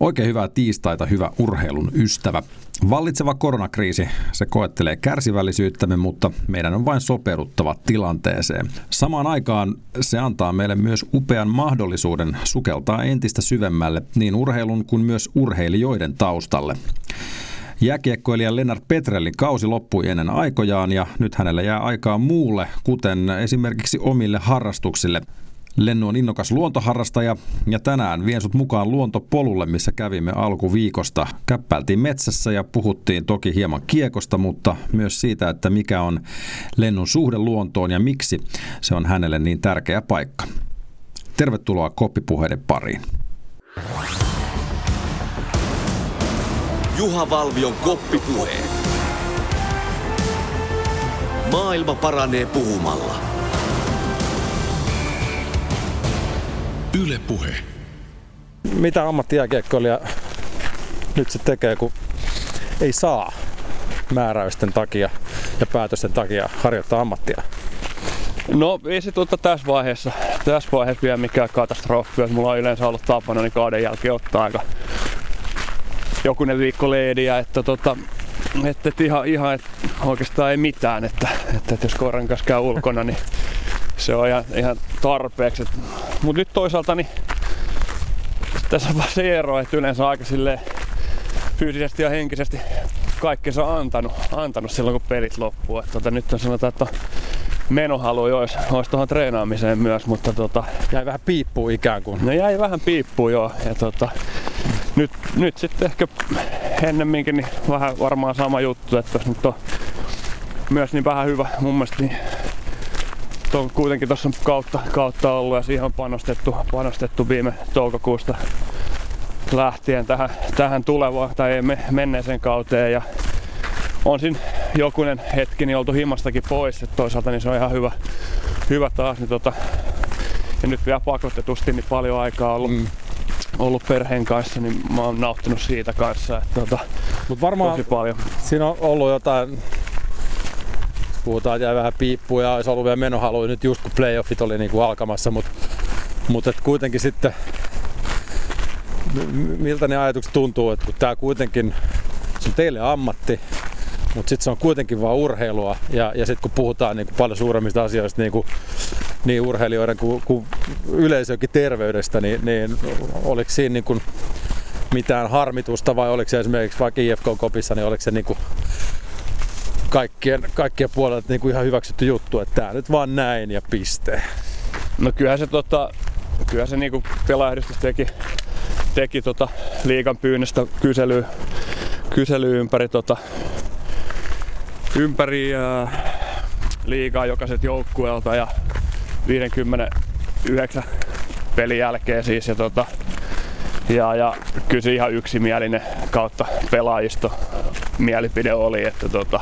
Oikein hyvää tiistaita, hyvä urheilun ystävä. Vallitseva koronakriisi, se koettelee kärsivällisyyttämme, mutta meidän on vain sopeuduttava tilanteeseen. Samaan aikaan se antaa meille myös upean mahdollisuuden sukeltaa entistä syvemmälle niin urheilun kuin myös urheilijoiden taustalle. Jääkiekkoilija Lennart Petrellin kausi loppui ennen aikojaan ja nyt hänellä jää aikaa muulle, kuten esimerkiksi omille harrastuksille. Lennu on innokas luontoharrastaja ja tänään vien sut mukaan luontopolulle, missä kävimme alkuviikosta. Käppäiltiin metsässä ja puhuttiin toki hieman kiekosta, mutta myös siitä, että mikä on Lennun suhde luontoon ja miksi se on hänelle niin tärkeä paikka. Tervetuloa koppipuheiden pariin. Juha Valvion koppipuheet. Maailma paranee puhumalla. Yle Puhe. Mitä ammattijääkiekkoilija nyt se tekee, kun ei saa määräysten takia ja päätösten takia harjoittaa ammattia? No ei se tuota tässä vaiheessa, tässä vaiheessa vielä mikään katastrofi, jos mulla on yleensä ollut tapana niin kauden jälkeen ottaa aika jokunen viikko leediä, että tota, että, että ihan, ihan että oikeastaan ei mitään, että, että, että jos koiran kanssa käy ulkona, niin se on ihan, ihan tarpeeksi. Mutta nyt toisaalta niin tässä on vaan se ero, että yleensä aika silleen fyysisesti ja henkisesti kaikkensa antanut, antanut silloin kun pelit loppuu. Et tota, nyt on sanotaan, että menohalu olisi, olisi tuohon treenaamiseen myös, mutta tota, Jäi vähän piippuun ikään kuin. No jäi vähän piippuun joo. Ja tota, nyt, nyt sitten ehkä ennemminkin niin vähän varmaan sama juttu, että nyt on myös niin vähän hyvä mun mielestä niin on kuitenkin tuossa kautta, kautta ollut ja siihen on panostettu, panostettu viime toukokuusta lähtien tähän, tähän tulevaan tai me, menneeseen kauteen ja on siinä jokunen hetki niin oltu himastakin pois, että toisaalta niin se on ihan hyvä, hyvä taas. Niin tota, ja nyt vielä pakotetusti niin paljon aikaa ollut, mm. ollut perheen kanssa, niin mä oon nauttinut siitä kanssa. Että tota, Mut varmaan tosi paljon. siinä on ollut jotain, että jäi vähän piippuun ja olisi ollut vielä menohalu. Nyt just kun playoffit oli niin kuin alkamassa, mutta mut et kuitenkin sitten miltä ne ajatukset tuntuu, että kun tämä kuitenkin se on teille ammatti, mutta sitten se on kuitenkin vaan urheilua. Ja, ja sitten kun puhutaan niin kuin paljon suuremmista asioista niin, kuin, niin urheilijoiden kuin, kuin yleisökin terveydestä, niin, niin oliko siinä niin kuin mitään harmitusta vai oliko se esimerkiksi vaikka IFK-kopissa, niin oliko se niin kuin kaikkien, kaikkien puolelta niin kuin ihan hyväksytty juttu, että tämä nyt vaan näin ja piste. No kyllähän se, tota, kyllähän se niinku pelaajahdistus teki, teki tota liigan pyynnöstä kysely, kysely ympäri, tota, ympäri ää, liigaa jokaiset joukkueelta ja 59 pelin jälkeen siis. Ja, tota, ja, ja kyllä se ihan yksimielinen kautta pelaajisto mielipide oli, että, tota,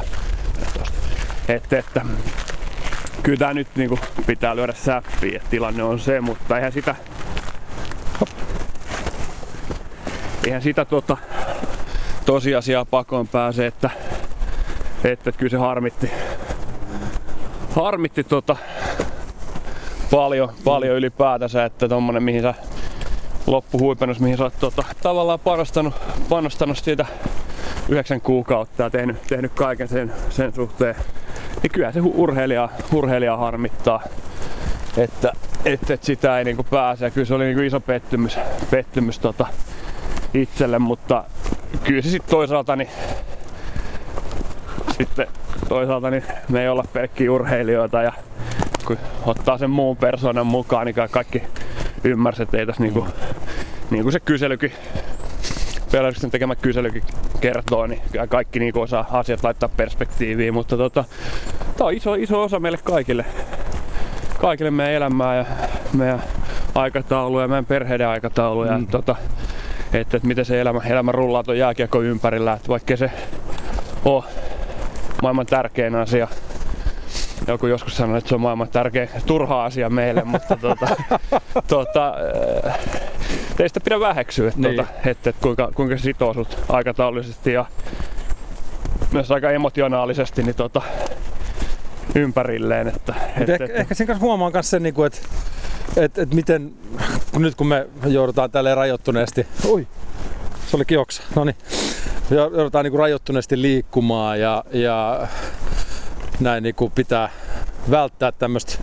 että, että kyllä tää nyt niinku pitää lyödä säppiin, että tilanne on se, mutta eihän sitä hop, eihän sitä tota, tosiasiaa pakoon pääse, että, että, että kyllä se harmitti, harmitti tota, paljon, paljon ylipäätänsä, että tommonen mihin sä loppuhuipennus, mihin sä oot tota, tavallaan panostanut, panostanut siitä yhdeksän kuukautta ja tehnyt, tehnyt kaiken sen, sen suhteen, niin kyllä se urheilija, urheilija harmittaa, että, että, että sitä ei niinku pääse. Ja kyllä se oli niinku iso pettymys, pettymys tota itselle, mutta kyllä se sitten toisaalta niin, sitten toisaalta niin me ei olla pelkkiä urheilijoita ja kun ottaa sen muun persoonan mukaan, niin kaikki ymmärsivät, että ei tässä niinku, niin kuin se kyselykin Pelaajien tekemä kyselykin kertoo, niin kaikki niin osaa asiat laittaa perspektiiviin, mutta tota, tämä on iso, iso osa meille kaikille. Kaikille meidän elämää ja meidän aikatauluja ja meidän perheiden aikatauluja. Mm. Tota, että, että miten se elämä, elämä rullaa tuon jääkiekko ympärillä, että vaikka se on maailman tärkein asia, joku joskus sanoi, että se on maailman tärkein turha asia meille, mutta tota, tota, ei sitä pidä väheksyä, että, Niin. tota, että, että kuinka, kuinka se sitoo sut aikataulullisesti ja myös aika emotionaalisesti niin tota, ympärilleen. Että, että, ehkä, että, ehkä sen kanssa huomaan myös sen, niin kuin, että, että, että miten, nyt kun me joudutaan tälleen rajoittuneesti, ui, tuossa olikin oksa. No niin, joudutaan niin rajoittuneesti liikkumaan ja, ja näin niin kuin pitää välttää tämmöistä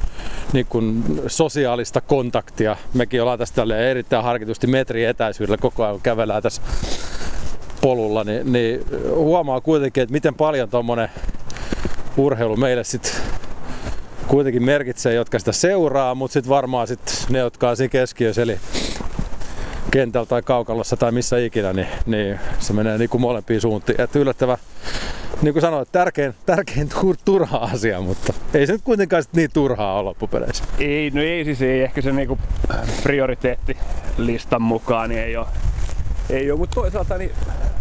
niin kuin sosiaalista kontaktia. Mekin ollaan tästä erittäin harkitusti metri etäisyydellä koko ajan, kun tässä polulla, niin, niin huomaa kuitenkin, että miten paljon tuommoinen urheilu meille sitten kuitenkin merkitsee, jotka sitä seuraa, mutta sitten varmaan sit ne, jotka on siinä keskiössä, eli kentällä tai kaukalossa tai missä ikinä, niin, niin se menee niin kuin molempiin suuntiin. Että yllättävän, niin kuin sanoin, tärkein, tärkein tur, turha asia, mutta ei se nyt kuitenkaan sit niin turhaa ole loppupeleissä. Ei, no ei siis ei ehkä se niinku prioriteettilistan mukaan niin ei ole. Ei ole, mutta toisaalta niin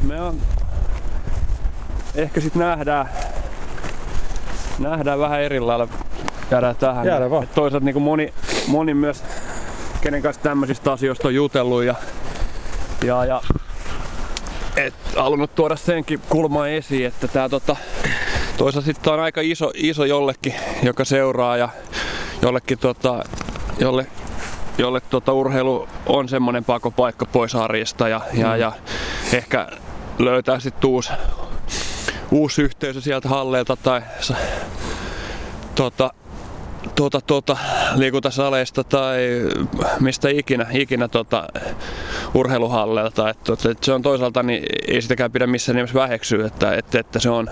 me on ehkä sitten nähdään, nähdään vähän eri lailla. Jäädään tähän. Jäädään vaan. Et toisaalta niin moni, moni myös, kenen kanssa tämmöisistä asioista on jutellut ja, ja, ja et halunnut tuoda senkin kulmaa esiin, että tää tota, toisaalta sitten on aika iso, iso jollekin, joka seuraa ja jollekin tota, jolle, jolle tota urheilu on semmoinen pakopaikka pois arjesta ja, ja, Mm. ja ehkä löytää sitten uusi, uusi yhteisö sieltä halleilta tai tota, tuota, tuota, liikuntasaleista tai mistä ikinä, ikinä tota, urheiluhalleilta. Et, tota, et se on toisaalta, niin ei sitäkään pidä missään nimessä väheksyä, että, että, että se on,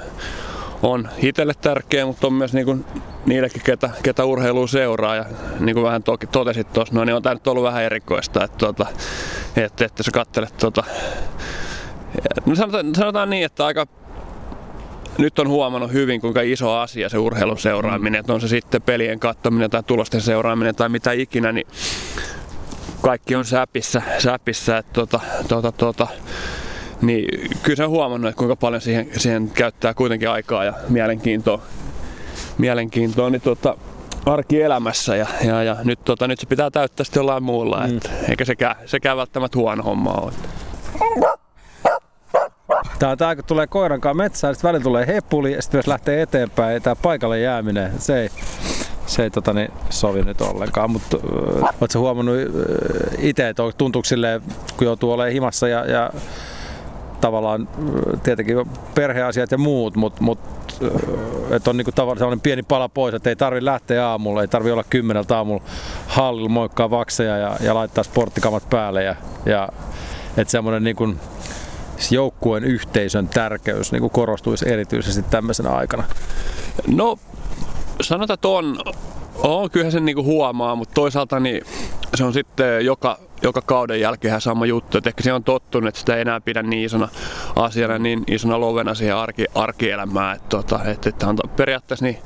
on itselle tärkeä, mutta on myös niinku niillekin, ketä, ketä urheilua seuraa. Ja niin kuin vähän toki totesit tuossa, no, niin on tämä nyt ollut vähän erikoista, että, tota, että, että sä kattelet tota, no sanotaan, sanotaan niin, että aika nyt on huomannut hyvin, kuinka iso asia se urheilun seuraaminen, että on se sitten pelien katsominen tai tulosten seuraaminen tai mitä ikinä, niin kaikki on säpissä, säpissä että tota, tota, tota, niin kyllä se on huomannut, että kuinka paljon siihen, siihen käyttää kuitenkin aikaa ja mielenkiintoa, mielenkiintoa niin tota, arkielämässä ja, ja, ja nyt, tota, nyt se pitää täyttää sitten jollain muulla, mm. et, eikä sekään, sekään välttämättä huono homma ole. Tää, tää kun tulee koiran kanssa metsään, sitten välillä tulee hepuli ja sitten jos lähtee eteenpäin, tää paikalle jääminen, se ei, se ei tota, niin, sovi nyt ollenkaan. Mutta äh, ootko huomannut äh, itse, että tuntuuko silleen, kun joutuu olemaan himassa ja, ja tavallaan tietenkin perheasiat ja muut, mutta mut, että on niinku tavallaan pieni pala pois, että ei tarvi lähteä aamulla, ei tarvi olla kymmeneltä aamulla hallilla moikkaa vakseja ja, ja laittaa sporttikamat päälle ja, ja että semmoinen niin joukkueen yhteisön tärkeys niin kuin korostuisi erityisesti tämmöisenä aikana? No sanotaan, että on, on kyllähän sen niinku huomaa, mutta toisaalta niin se on sitten joka, joka kauden jälkeen sama juttu. Et ehkä se on tottunut, että sitä ei enää pidä niin isona asiana, niin isona lovena siihen arki, arkielämään. Että tota, et, et on to- periaatteessa niin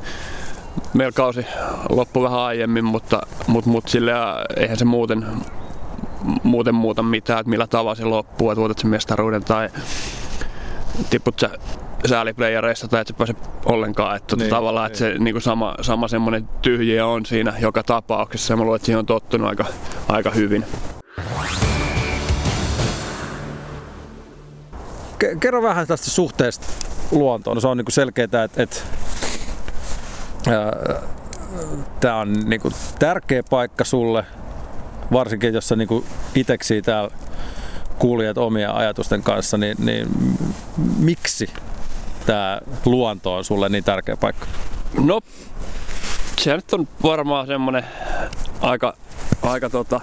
meillä kausi loppui vähän aiemmin, mutta, mutta, mutta sille eihän se muuten, muuten muuta mitään, että millä tavalla se loppuu, että voitat sen mestaruuden tai tiput sä sääliplayereista tai et sä pääse ollenkaan. Että Niin, niin, tavallaan, että se niinku sama, sama semmoinen tyhjiö on siinä joka tapauksessa ja mä luulen, että siihen on tottunut aika, aika hyvin. Ke- kerro vähän tästä suhteesta luontoon. Se on niinku selkeää, että, että tämä on niinku tärkeä paikka sulle, varsinkin jos sä niinku iteksi täällä kuljet omia ajatusten kanssa, niin, niin miksi tämä luonto on sulle niin tärkeä paikka? No, se nyt on varmaan semmonen aika, aika tota,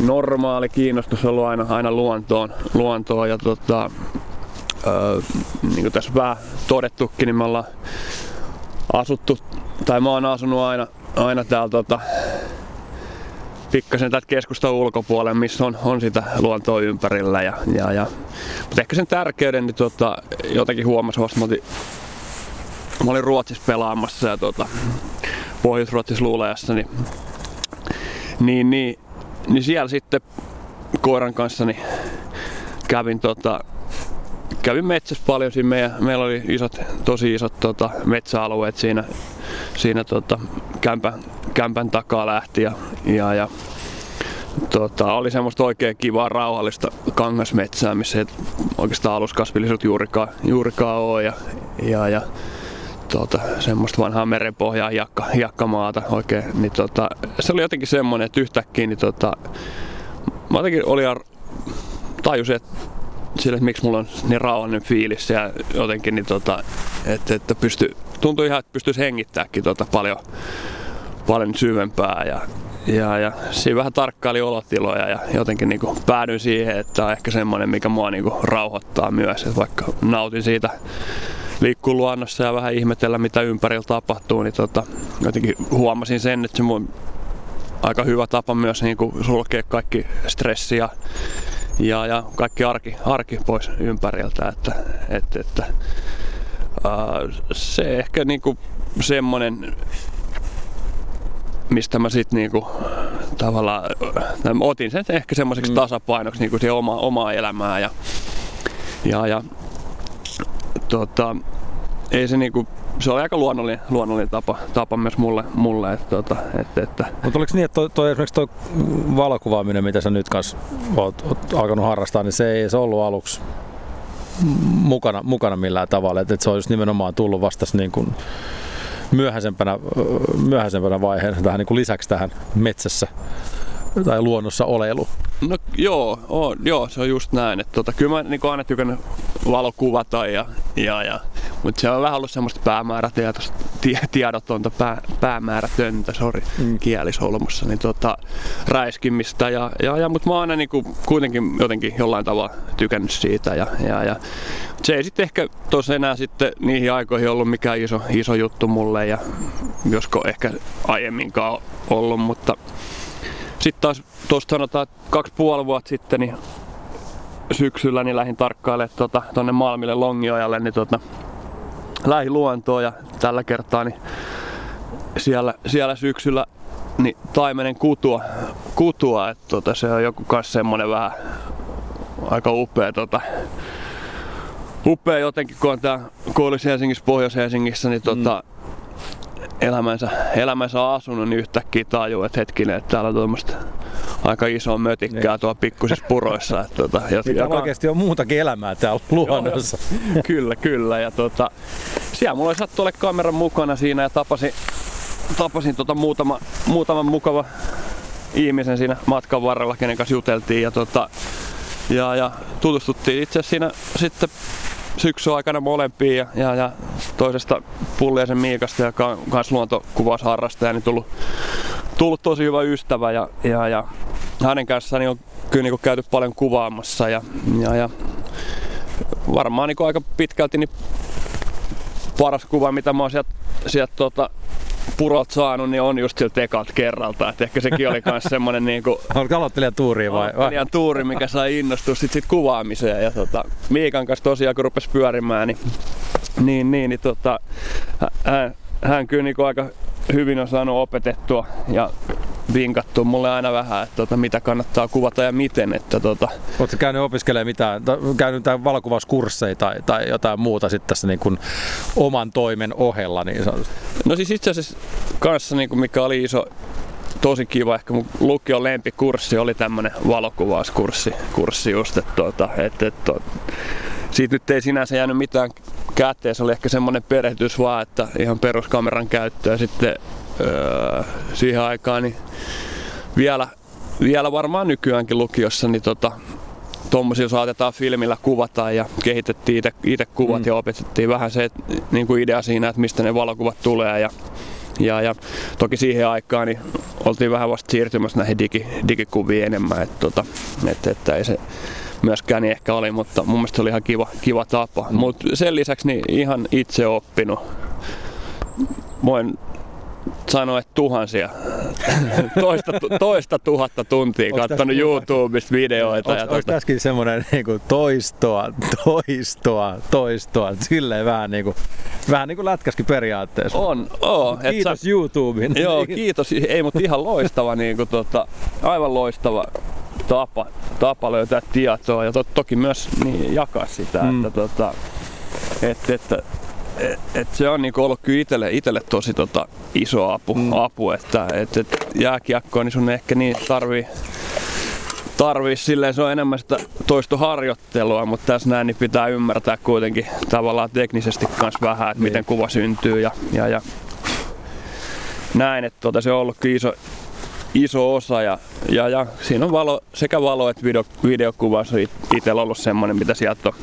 normaali kiinnostus ollut aina, aina luontoon, luontoon ja tota, öö, niin kuin tässä vähän todettukin, niin me ollaan asuttu, tai mä oon asunut aina, aina täällä tota, pikkasen täältä keskustan ulkopuolella, missä on, on sitä luontoa ympärillä. Ja, ja, ja. Mutta ehkä sen tärkeyden niin tota, jotenkin huomasi vasta, mä olin, mä olin Ruotsissa pelaamassa ja tota, Pohjois-Ruotsissa luulajassa, niin, niin, niin, niin, siellä sitten koiran kanssa niin kävin, tota, kävin metsässä paljon. Siinä meidän, meillä oli isot, tosi isot tota, metsäalueet siinä, siinä tota, kämpän, kämpän takaa lähti ja, ja, ja tota, oli semmoista oikein kivaa rauhallista kangasmetsää, missä ei oikeastaan aluskasvillisuutta juurikaan, juurikaan ole. Ja, ja, ja tota, semmoista vanhaa merenpohjaa jakka, jakkamaata oikein. Niin, tota, se oli jotenkin semmoinen, että yhtäkkiä niin, tota, mä jotenkin olin ar- tajusin, että sille, että miksi mulla on niin rauhallinen fiilis ja jotenkin, niin tota, että, että pysty, tuntui ihan, että pystyisi hengittääkin tota paljon, paljon syvempää ja, ja, ja siinä vähän tarkkaili olotiloja ja jotenkin niin kuin päädyin siihen, että on ehkä semmoinen, mikä mua niin kuin rauhoittaa myös, että vaikka nautin siitä liikkuu luonnossa ja vähän ihmetellä, mitä ympärillä tapahtuu, niin tota, jotenkin huomasin sen, että se mun aika hyvä tapa myös niin kuin sulkea kaikki stressi ja, ja, ja kaikki arki, arki pois ympäriltä. Että, että, että, ää, se ehkä niin kuin semmoinen, mistä mä sitten niinku, tavallaan mä otin sen ehkä semmoiseksi mm. tasapainoksi niinku siihen oma, omaa elämää ja, ja, ja tota, ei se niinku, se oli aika luonnollinen, luonnollinen tapa, tapa myös mulle. mulle että, että, että, että. Mutta oliko niin, että toi, toi, esimerkiksi tuo valokuvaaminen, mitä sä nyt kanssa oot, oot alkanut harrastaa, niin se ei se ollut aluksi mukana, mukana millään tavalla. Että, että se on just nimenomaan tullut vasta niin kuin myöhäisempänä, myöhäisempänä vaiheessa tähän niin kuin lisäksi tähän metsässä tai luonnossa oleilu. No joo, on, joo, se on just näin. Että tota, kyllä mä niin aina tykännyt valokuvata, ja, ja, ja, mutta se on vähän ollut semmoista päämäärätietoista, tie, tiedotonta, pää, päämäärätöntä, sori, mm. kielisolmussa, niin tota, räiskimistä. Ja, ja, ja, mutta mä oon aina niin kuin, kuitenkin jotenkin jollain tavalla tykännyt siitä. Ja, ja, ja, se ei sitten ehkä tuossa enää sitten niihin aikoihin ollut mikään iso, iso juttu mulle, ja josko ehkä aiemminkaan ollut, mutta sitten taas tuosta sanotaan, että kaksi puoli vuotta sitten niin syksyllä niin lähdin tarkkailemaan tuota, tuonne Malmille Longiojalle, niin tuota, lähin luontoon ja tällä kertaa niin siellä, siellä syksyllä niin taimenen kutua, kutua että tota, se on joku kanssa semmonen vähän aika upea tota, upea jotenkin, kun on tää koulussa Helsingissä, Pohjois-Helsingissä, niin tota, mm elämänsä, elämänsä asunut, niin yhtäkkiä tajuu, että hetkinen, että täällä on tuommoista aika isoa mötikkää niin. tuolla pikkusissa puroissa. Että, tota, jotka, joka... oikeasti on muutakin elämää täällä luonnossa. kyllä, kyllä. Ja tota, siellä mulla oli sattu olla kameran mukana siinä ja tapasin, tapasin tota muutama, muutaman mukava ihmisen siinä matkan varrella, kenen kanssa juteltiin. Ja, tota, ja, ja tutustuttiin itse siinä sitten syksyn aikana molempiin ja, ja, ja toisesta Pulliaisen Miikasta, joka on myös luontokuvausharrastaja, niin tullut, tullut tosi hyvä ystävä ja, ja, ja hänen kanssaan on kyllä niin käyty paljon kuvaamassa ja, ja, ja varmaan niin aika pitkälti niin paras kuva, mitä mä oon sieltä, sieltä tuota, purot saanut, niin on just siltä ekalta kerralta. Et ehkä sekin oli myös semmoinen niinku... Oliko aloittelijan tuuri vai? Aloittelijan tuuri, mikä sai innostua sit, sit kuvaamiseen. Ja tota, Miikan kanssa tosiaan kun rupesi pyörimään, niin, niin, niin, niin tota, hän, hän kyllä niinku aika hyvin on saanut opetettua ja vinkattu mulle aina vähän, että tota, mitä kannattaa kuvata ja miten. Että, tota... Oletko käynyt opiskelemaan mitään, käynyt valokuvauskursseja tai, tai jotain muuta sitten tässä niin kuin oman toimen ohella niin sanotusti? No siis itse asiassa kanssa, niin kuin mikä oli iso, tosi kiva, ehkä mun lukion lempikurssi oli tämmönen valokuvauskurssi kurssi just, että, tuota, että, että, siitä nyt ei sinänsä jäänyt mitään käteen, se oli ehkä semmoinen perehdys vaan, että ihan peruskameran käyttöä sitten öö, siihen aikaan niin vielä, vielä varmaan nykyäänkin lukiossa niin tota, tuommoisia saatetaan filmillä kuvata ja kehitettiin itse kuvat mm. ja opetettiin vähän se että, niin kuin idea siinä, että mistä ne valokuvat tulee ja ja, ja toki siihen aikaan niin oltiin vähän vasta siirtymässä näihin digi, digikuviin enemmän, että, tota, että, että ei se myöskään niin ehkä oli, mutta mun mielestä se oli ihan kiva, kiva tapa. Mutta sen lisäksi niin ihan itse oppinut. Voin sanoa, että tuhansia, toista, toista tuhatta tuntia katsonut YouTubesta videoita. Onko tuota... tässäkin semmoinen niin kuin toistoa, toistoa, toistoa, silleen vähän niin kuin, vähän niin kuin lätkäskin periaatteessa. On, oo. Kiitos sä... YouTuben. Joo, kiitos. Ei, mutta ihan loistava, niin kuin, tota, aivan loistava tapa, tapa löytää tietoa ja to, toki myös niin, jakaa sitä. Mm. Että, tota, että, että et, et se on niinku ollut kyllä itelle, itelle tosi tota, iso apu, mm. apu että et, et jääkiekkoa niin sun ehkä niin tarvii tarvii silleen, se on enemmän sitä toistoharjoittelua, mutta tässä näin niin pitää ymmärtää kuitenkin tavallaan teknisesti myös vähän, että miten niin. kuva syntyy ja, ja, ja näin, että tota, se on ollut iso, iso osa ja, ja, ja siinä on valo, sekä valo että video, videokuvaus on itsellä ollut semmoinen, mitä sieltä on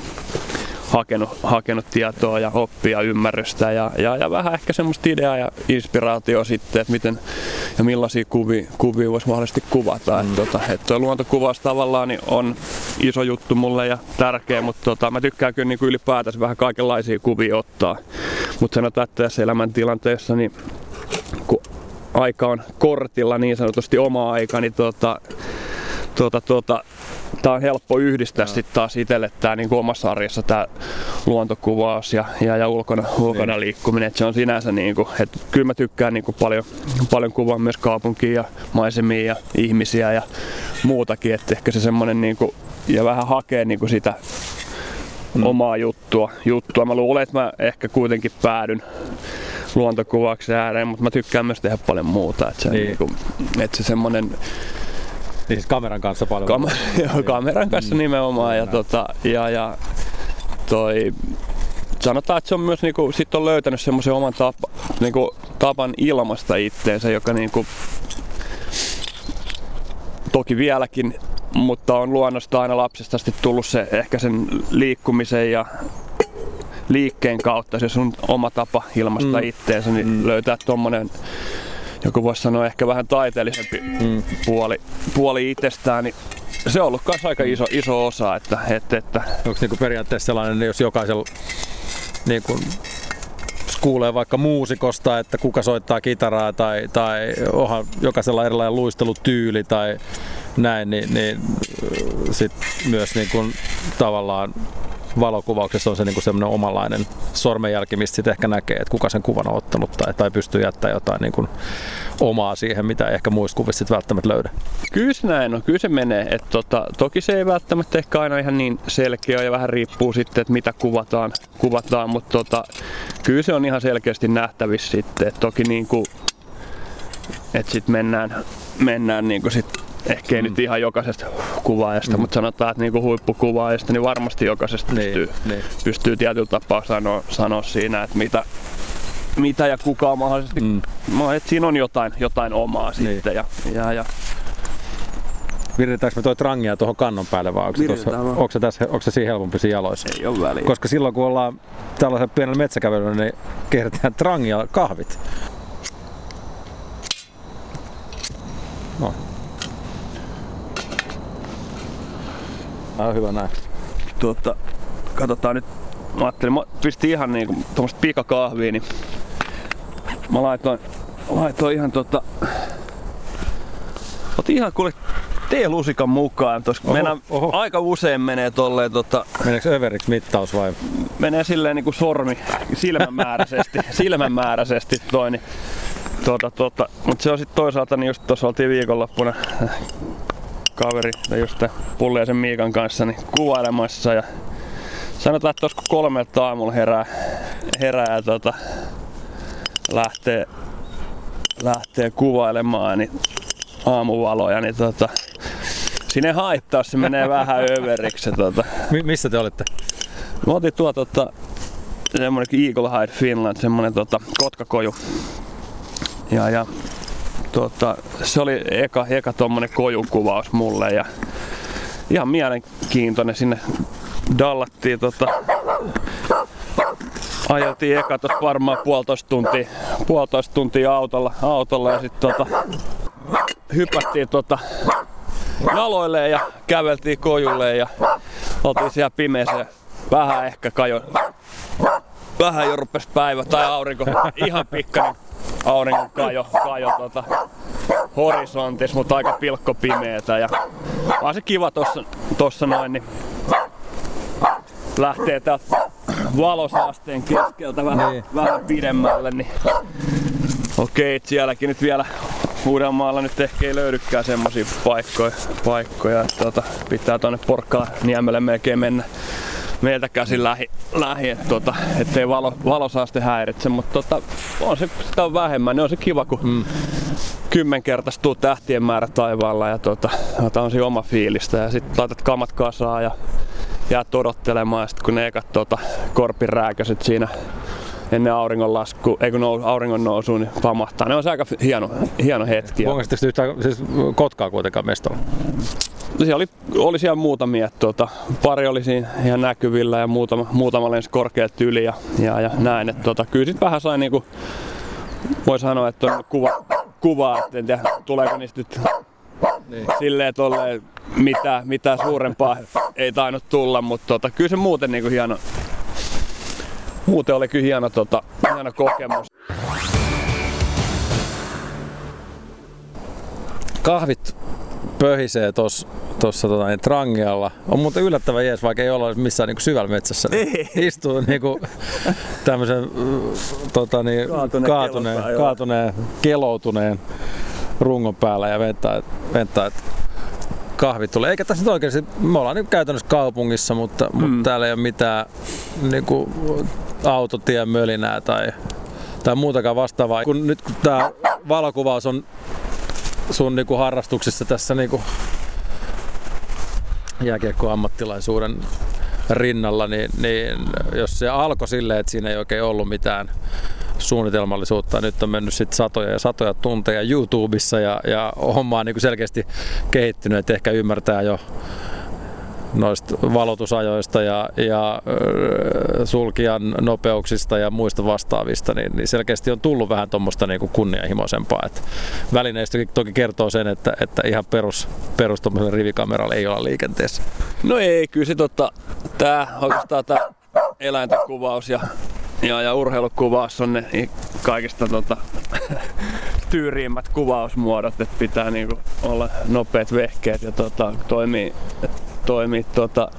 hakenut, hakenut tietoa ja oppia ymmärrystä ja, ja, ja vähän ehkä semmoista ideaa ja inspiraatioa sitten, että miten ja millaisia kuvia, kuvia voisi mahdollisesti kuvata. Mm. Että tota, et tuo luontokuvaus tavallaan niin on iso juttu mulle ja tärkeä, mutta tota, mä tykkään kyllä niin ylipäätänsä vähän kaikenlaisia kuvia ottaa. Mutta sanotaan, että tässä elämäntilanteessa niin kun aika on kortilla niin sanotusti oma aika, niin tota, tota, tota, tää on helppo yhdistää sitten taas itselle tää niin omassa arjessa tää luontokuvaus ja, ja, ja ulkona, ulkona niin. liikkuminen. Et se on sinänsä niin kuin, että kyllä mä tykkään niin kuin paljon, paljon kuvaa myös kaupunkia ja maisemia ja ihmisiä ja muutakin. Että ehkä se semmonen niin kuin, ja vähän hakee niin kuin sitä mm. omaa juttua, juttua. Mä luulen, että mä ehkä kuitenkin päädyn luontokuvauksen ääreen, mutta mä tykkään myös tehdä paljon muuta. Että se, niin. Niin kuin, että se semmonen, niin siis kameran kanssa paljon. Kam- joo, kameran kanssa mm. nimenomaan. Ja, tota, ja, ja toi, sanotaan, että se on myös niinku, sit on löytänyt semmoisen oman tapa, niinku, tapan ilmasta itteensä, joka niinku, toki vieläkin, mutta on luonnosta aina lapsesta asti tullut se ehkä sen liikkumisen ja liikkeen kautta se sun oma tapa ilmasta mm. itteensä, niin mm. löytää tommonen joku voisi sanoa ehkä vähän taiteellisempi mm. puoli, puoli itsestään, niin se on ollut myös aika iso, iso osa. Että, että, että... Onko niinku periaatteessa sellainen, jos jokaisella niin kuin kuulee vaikka muusikosta, että kuka soittaa kitaraa tai, tai onhan jokaisella erilainen luistelutyyli tai näin, niin, niin sit myös niin kuin tavallaan valokuvauksessa on se niin semmoinen omanlainen sormenjälki, mistä sitten ehkä näkee, että kuka sen kuvan on ottanut tai, tai pystyy jättämään jotain niin kuin omaa siihen, mitä ei ehkä muista kuvissa sitten välttämättä löydä. Kyllä se näin on, kyllä se menee. Et tota, toki se ei välttämättä ehkä aina ihan niin selkeä ja vähän riippuu sitten, että mitä kuvataan, kuvataan mutta tota, kyllä se on ihan selkeästi nähtävissä sitten. Et toki niin kuin, että sitten mennään, mennään niin kuin sit ehkä ei mm. nyt ihan jokaisesta kuvaajasta, mm. mutta sanotaan, että niinku huippukuvaajasta, niin varmasti jokaisesta niin, pystyy, niin. pystyy tietyllä tapaa sanoa, sanoa siinä, että mitä, mitä ja kuka on mahdollisesti, mm. että siinä on jotain, jotain omaa niin. sitten. Ja, ja, ja Viritetäänkö me toi trangia tuohon kannon päälle vai onko, tuossa, onko, se tässä, onko se siinä helpompi siinä jaloissa? Ei ole väliä. Koska silloin kun ollaan tällaisella pienellä metsäkävelyllä, niin kehitetään trangia kahvit. No, Ah, hyvä näin. Tuota, katsotaan nyt. Mä ajattelin, mä pistin ihan niinku tuommoista pikakahvia, niin mä laitoin, laitoin ihan tota... Otin ihan kuule teelusikan mukaan, koska oho, mennään, oho. aika usein menee tolleen tota... Meneekö överiksi mittaus vai? Menee silleen niinku sormi silmämääräisesti, silmämääräisesti toi, niin Tota, tota, mutta se on sitten toisaalta, niin just tuossa oltiin viikonloppuna kaveri, just Pulliaisen Miikan kanssa, niin kuvailemassa ja sanotaan, että tuossa kolmelta aamulla herää, herää ja tota, lähtee, lähtee kuvailemaan niin aamuvaloja, niin tota, sinne haittaa, se menee vähän överiksi. Tota. M- missä te olitte? Me oltiin tuo tota, semmonen Eagle Hide Finland, semmonen tota, kotkakoju. Ja, ja tota, se oli eka, eka tommonen kojukuvaus mulle ja ihan mielenkiintoinen sinne dallattiin tota, ajeltiin eka tos varmaan puolitoista tuntia, puolitoista tuntia autolla, autolla ja sitten tota, hypättiin tota, jaloille ja käveltiin kojulle ja oltiin siellä pimeessä. Vähän ehkä kajo, vähän jo päivä tai aurinko ihan pikkainen auringon kajo, kajo tota, horisontissa, mutta aika pilkko pimeetä. Ja vaan se kiva tossa, tossa noin, niin lähtee täältä valosaasteen keskeltä vähän, niin. vähän pidemmälle, niin okei, okay, sielläkin nyt vielä Uudenmaalla nyt ehkä ei löydykään semmosia paikkoja, paikkoja että tota, pitää tonne Porkkala niemelle melkein mennä meiltä käsin lähi, lähi että tota, ettei valo, valosaaste häiritse, mutta tota, on se, sitä on vähemmän, niin on se kiva, kun mm. kymmenkertaistuu tähtien määrä taivaalla ja tota, on se oma fiilistä ja sitten laitat kamat kasaan ja jäät odottelemaan ja sitten kun ne ekat tota, korpirääköset siinä ennen auringon lasku, ei kun nou, auringon nousu, niin pamahtaa. Ne on se aika hieno, hieno hetki. Onko yhtään siis Kotkaa kuitenkaan mestalla? Siellä oli, oli siellä muutamia, tuota, pari oli siinä ihan näkyvillä ja muutama, muutama lensi korkeat yli ja, ja, ja näin. Että tuota, kyllä sit vähän sai niinku, voi sanoa, että on kuva, kuva että en tiedä, tuleeko niistä nyt niin. silleen tolleen mitä, mitä suurempaa ei tainnut tulla, mutta tota, kyllä se muuten niinku hieno, muuten oli kyllä hieno, tota, hieno kokemus. Kahvit pöhisee tuossa tuossa tota, niin, Trangialla. On muuten yllättävän jees, vaikka ei olla missään niin syvällä metsässä. Niin istuu niin kuin, tämmöisen tota, niin, kaatuneen, kaatuneen, kaatuneen, keloutuneen rungon päällä ja ventää että kahvit tulee. Eikä tässä nyt oikeasti, me ollaan niin käytännössä kaupungissa, mutta, mm. mutta täällä ei ole mitään niin kuin, autotien mölinää tai, tai muutakaan vastaavaa. Kun nyt kun tämä valokuvaus on sun niin kuin, harrastuksissa tässä niin kuin, jääkiekkoammattilaisuuden rinnalla, niin, niin jos se alkoi silleen, että siinä ei oikein ollut mitään suunnitelmallisuutta. Nyt on mennyt sit satoja ja satoja tunteja YouTubessa ja, ja homma on niin selkeästi kehittynyt, että ehkä ymmärtää jo noista valotusajoista ja, ja sulkijan nopeuksista ja muista vastaavista, niin, niin selkeästi on tullut vähän tuommoista niin kunnianhimoisempaa. Et välineistökin toki kertoo sen, että, että ihan perus, perus rivikameralla ei olla liikenteessä. No ei, kyllä se totta. Tää oikeastaan tämä eläinten kuvaus ja ja, ja urheilukuvaus on ne niin kaikista tota, tyyriimmät kuvausmuodot, että pitää niinku olla nopeat vehkeet ja tota, toimii, toimii tota,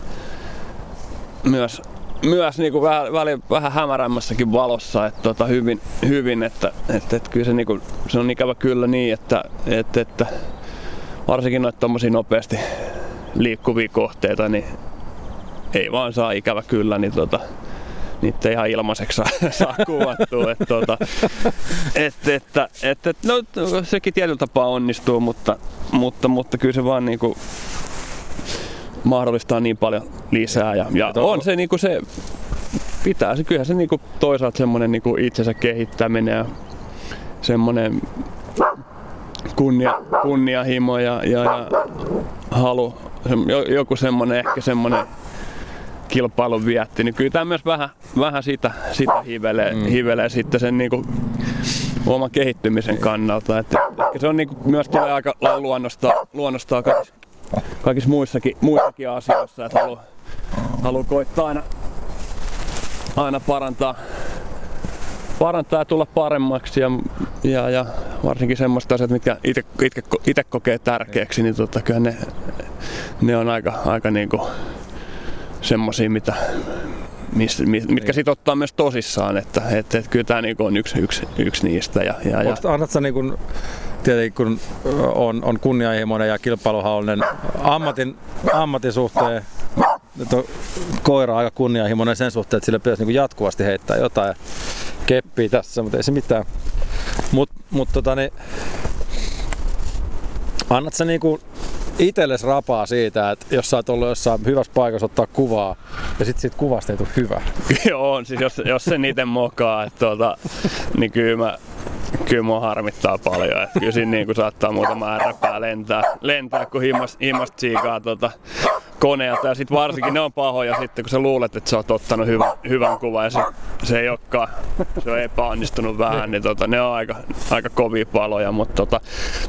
myös, myös niinku vähän, väli, vähän hämärämmässäkin valossa että tota, hyvin, hyvin että, että, että kyllä se, niinku, se on ikävä kyllä niin, että, että, että varsinkin noita tommosia nopeasti liikkuvia kohteita, niin ei vaan saa ikävä kyllä, niin tota, niitä ihan ilmaiseksi saa, saa kuvattua. että, tuota, että, että, että, no, sekin tietyllä tapaa onnistuu, mutta, mutta, mutta kyllä se vaan niinku mahdollistaa niin paljon lisää. Ja, ja on se, niinku se pitää se, kyllähän se niinku toisaalta semmoinen niinku itsensä kehittäminen ja semmoinen kunnia, kunniahimo ja, ja, ja halu, joku semmoinen ehkä semmoinen kilpailun vietti, niin kyllä tämä myös vähän, vähän sitä, sitä hivelee, mm. hivelee sitten sen niin kuin oman kehittymisen kannalta. Että ehkä se on niin kuin, myös tulee aika luonnosta, luonnosta kaikissa, muissakin, muissakin asioissa, että haluaa halu koittaa aina, aina parantaa, parantaa ja tulla paremmaksi ja, ja, ja varsinkin semmoista asiat, mitkä itse kokee tärkeäksi, niin tota, kyllä ne, ne on aika, aika niin kuin semmoisia, mitä, mis, mitkä sitten ottaa myös tosissaan, että, että, että kyllä tämä niinku on yksi, yksi, yksi niistä. Ja, ja, ja... Annat sä niinku, tietenkin kun on, on kunnianhimoinen ja kilpailuhalunen ammatin, ammatin suhteen, on koira aika kunnianhimoinen sen suhteen, että sille pitäisi niinku jatkuvasti heittää jotain keppiä tässä, mutta ei se mitään. Mutta mut, tota, niin, annat sä niinku itsellesi rapaa siitä, että jos sä oot ollut jossain hyvässä paikassa ottaa kuvaa ja sitten siitä kuvasta ei tule hyvä. Joo, siis jos, jos sen itse mokaa, että tuota, niin kyllä mä kyllä mua harmittaa paljon. Että kyllä siinä niin saattaa muutama ärräpää lentää, lentää kun himas, himas tsiikaa tota koneelta. Ja sitten varsinkin ne on pahoja sitten, kun sä luulet, että sä oot ottanut hyvä, hyvän kuvan ja se, se ei olekaan, se on epäonnistunut vähän, niin tota, ne on aika, aika kovia paloja. Mutta tota,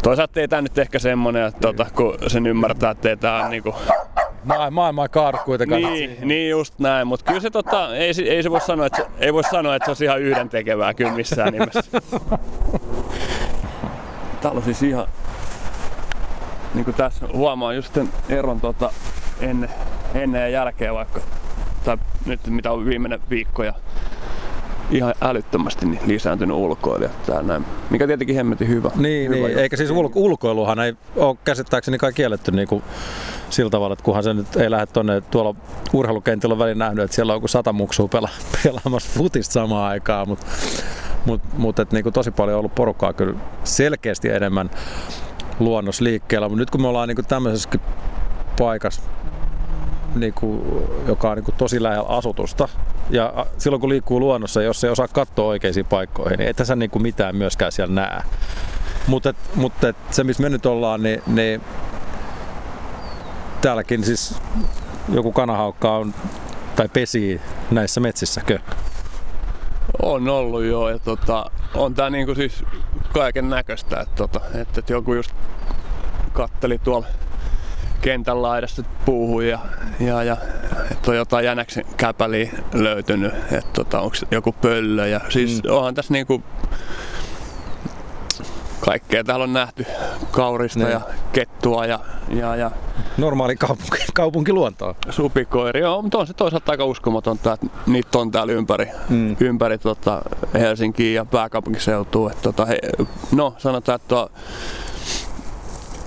toisaalta ei tämä nyt ehkä semmonen, että tota, kun sen ymmärtää, että ei tämä on niinku maailma ei kaadu kuitenkaan. Niin, niin just näin, mutta kyllä se tota, ei, ei, se voi sanoa, että se, ei voi sanoa, että se olisi ihan yhden tekevää kyllä missään nimessä. Täällä on siis ihan, niin kuin tässä huomaa just sen eron tota, ennen, ennen ja jälkeen vaikka, tai nyt mitä on viimeinen viikko ja ihan älyttömästi niin lisääntynyt ulkoilija tää näin. Mikä tietenkin hemmetin hyvä. Niin, hyvä niin. eikä siis ulko- ulkoiluhan ei ole käsittääkseni kai kielletty niin kuin sillä tavalla, että kunhan se nyt ei lähde tuonne tuolla urheilukentillä on väliin nähnyt, että siellä on joku sata muksua pela- pelaamassa futista samaan aikaan, mutta mut, mut, et niin kuin tosi paljon on ollut porukkaa kyllä selkeästi enemmän luonnosliikkeellä, mutta nyt kun me ollaan niin kuin tämmöisessä paikassa niin kuin, joka on niin kuin tosi lähellä asutusta. Ja silloin kun liikkuu luonnossa, jos ei osaa katsoa oikeisiin paikkoihin, niin et sä kuin mitään myöskään siellä näe. Mutta mut se, missä me nyt ollaan, niin, niin täälläkin siis joku kanahaukka on tai pesii näissä metsissäkö? On ollut joo ja tota, on tää niinku siis kaiken näköistä, että, tota, että, että joku just katteli tuolla kentän laidasta puuhun ja, ja, ja että on jotain jännäksen käpäliä löytynyt, että tota, onko joku pöllö ja siis mm. onhan tässä niinku kaikkea täällä on nähty kaurista ne. Niin. ja kettua ja, ja, ja normaali kaupunki, kaupunkiluontoa. Supikoiri, joo, mutta on se toisaalta aika uskomatonta, että niitä on täällä ympäri, mm. ympäri tota Helsinkiä ja pääkaupunkiseutua. Että tota, he, no, sanotaan, että tuo,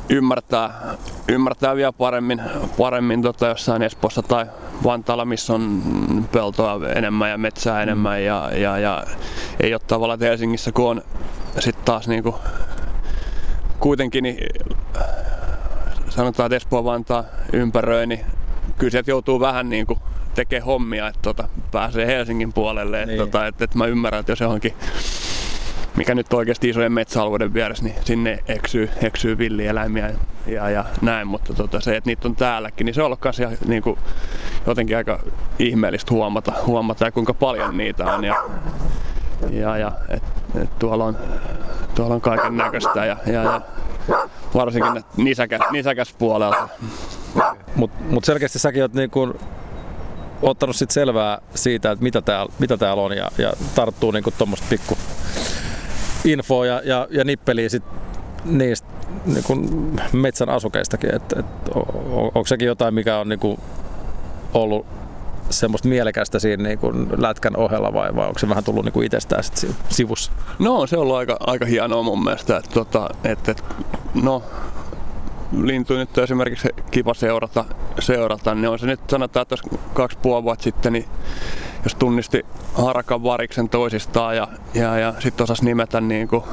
ymmärtää, ymmärtää vielä paremmin, paremmin tota jossain Espoossa tai Vantaalla, missä on peltoa enemmän ja metsää enemmän mm. ja, ja, ja ei ole tavallaan Helsingissä, kun on sitten taas niinku kuitenkin niin sanotaan, että Espoo Vantaa ympäröi, niin kyllä sieltä joutuu vähän niin kuin tekee hommia, että tota, pääsee Helsingin puolelle. Niin. Tota, että, että mä ymmärrän, että jos johonkin mikä nyt oikeasti isojen metsäalueiden vieressä, niin sinne eksyy, eksyy villieläimiä ja, ja näin, mutta tota, se, että niitä on täälläkin, niin se on ollut kanssa niin kuin, jotenkin aika ihmeellistä huomata, huomata ja kuinka paljon niitä on. Ja, ja, ja et, et tuolla, on, tuolla on kaiken näköistä ja, ja, ja varsinkin nisäkäs puolelta. Mutta mut selkeästi säkin oot niinku ottanut sit selvää siitä, että mitä täällä, mitä täällä on ja, ja tarttuu niinku tuommoista pikku infoa ja, ja, ja nippeliä sit niistä niinku metsän asukeistakin. Et, et, on, onko sekin jotain, mikä on niinku ollut semmoista mielekästä siinä niin kuin lätkän ohella vai, vai onko se vähän tullut niin kuin itsestään sit sivussa? No se on ollut aika, aika hienoa mun mielestä, että, tota, että, että no lintu nyt esimerkiksi kiva seurata, seurata, niin on se nyt sanotaan, että kaksi puoli vuotta sitten, niin jos tunnisti harakan variksen toisistaan ja, ja, ja sitten osasi nimetä niin kuin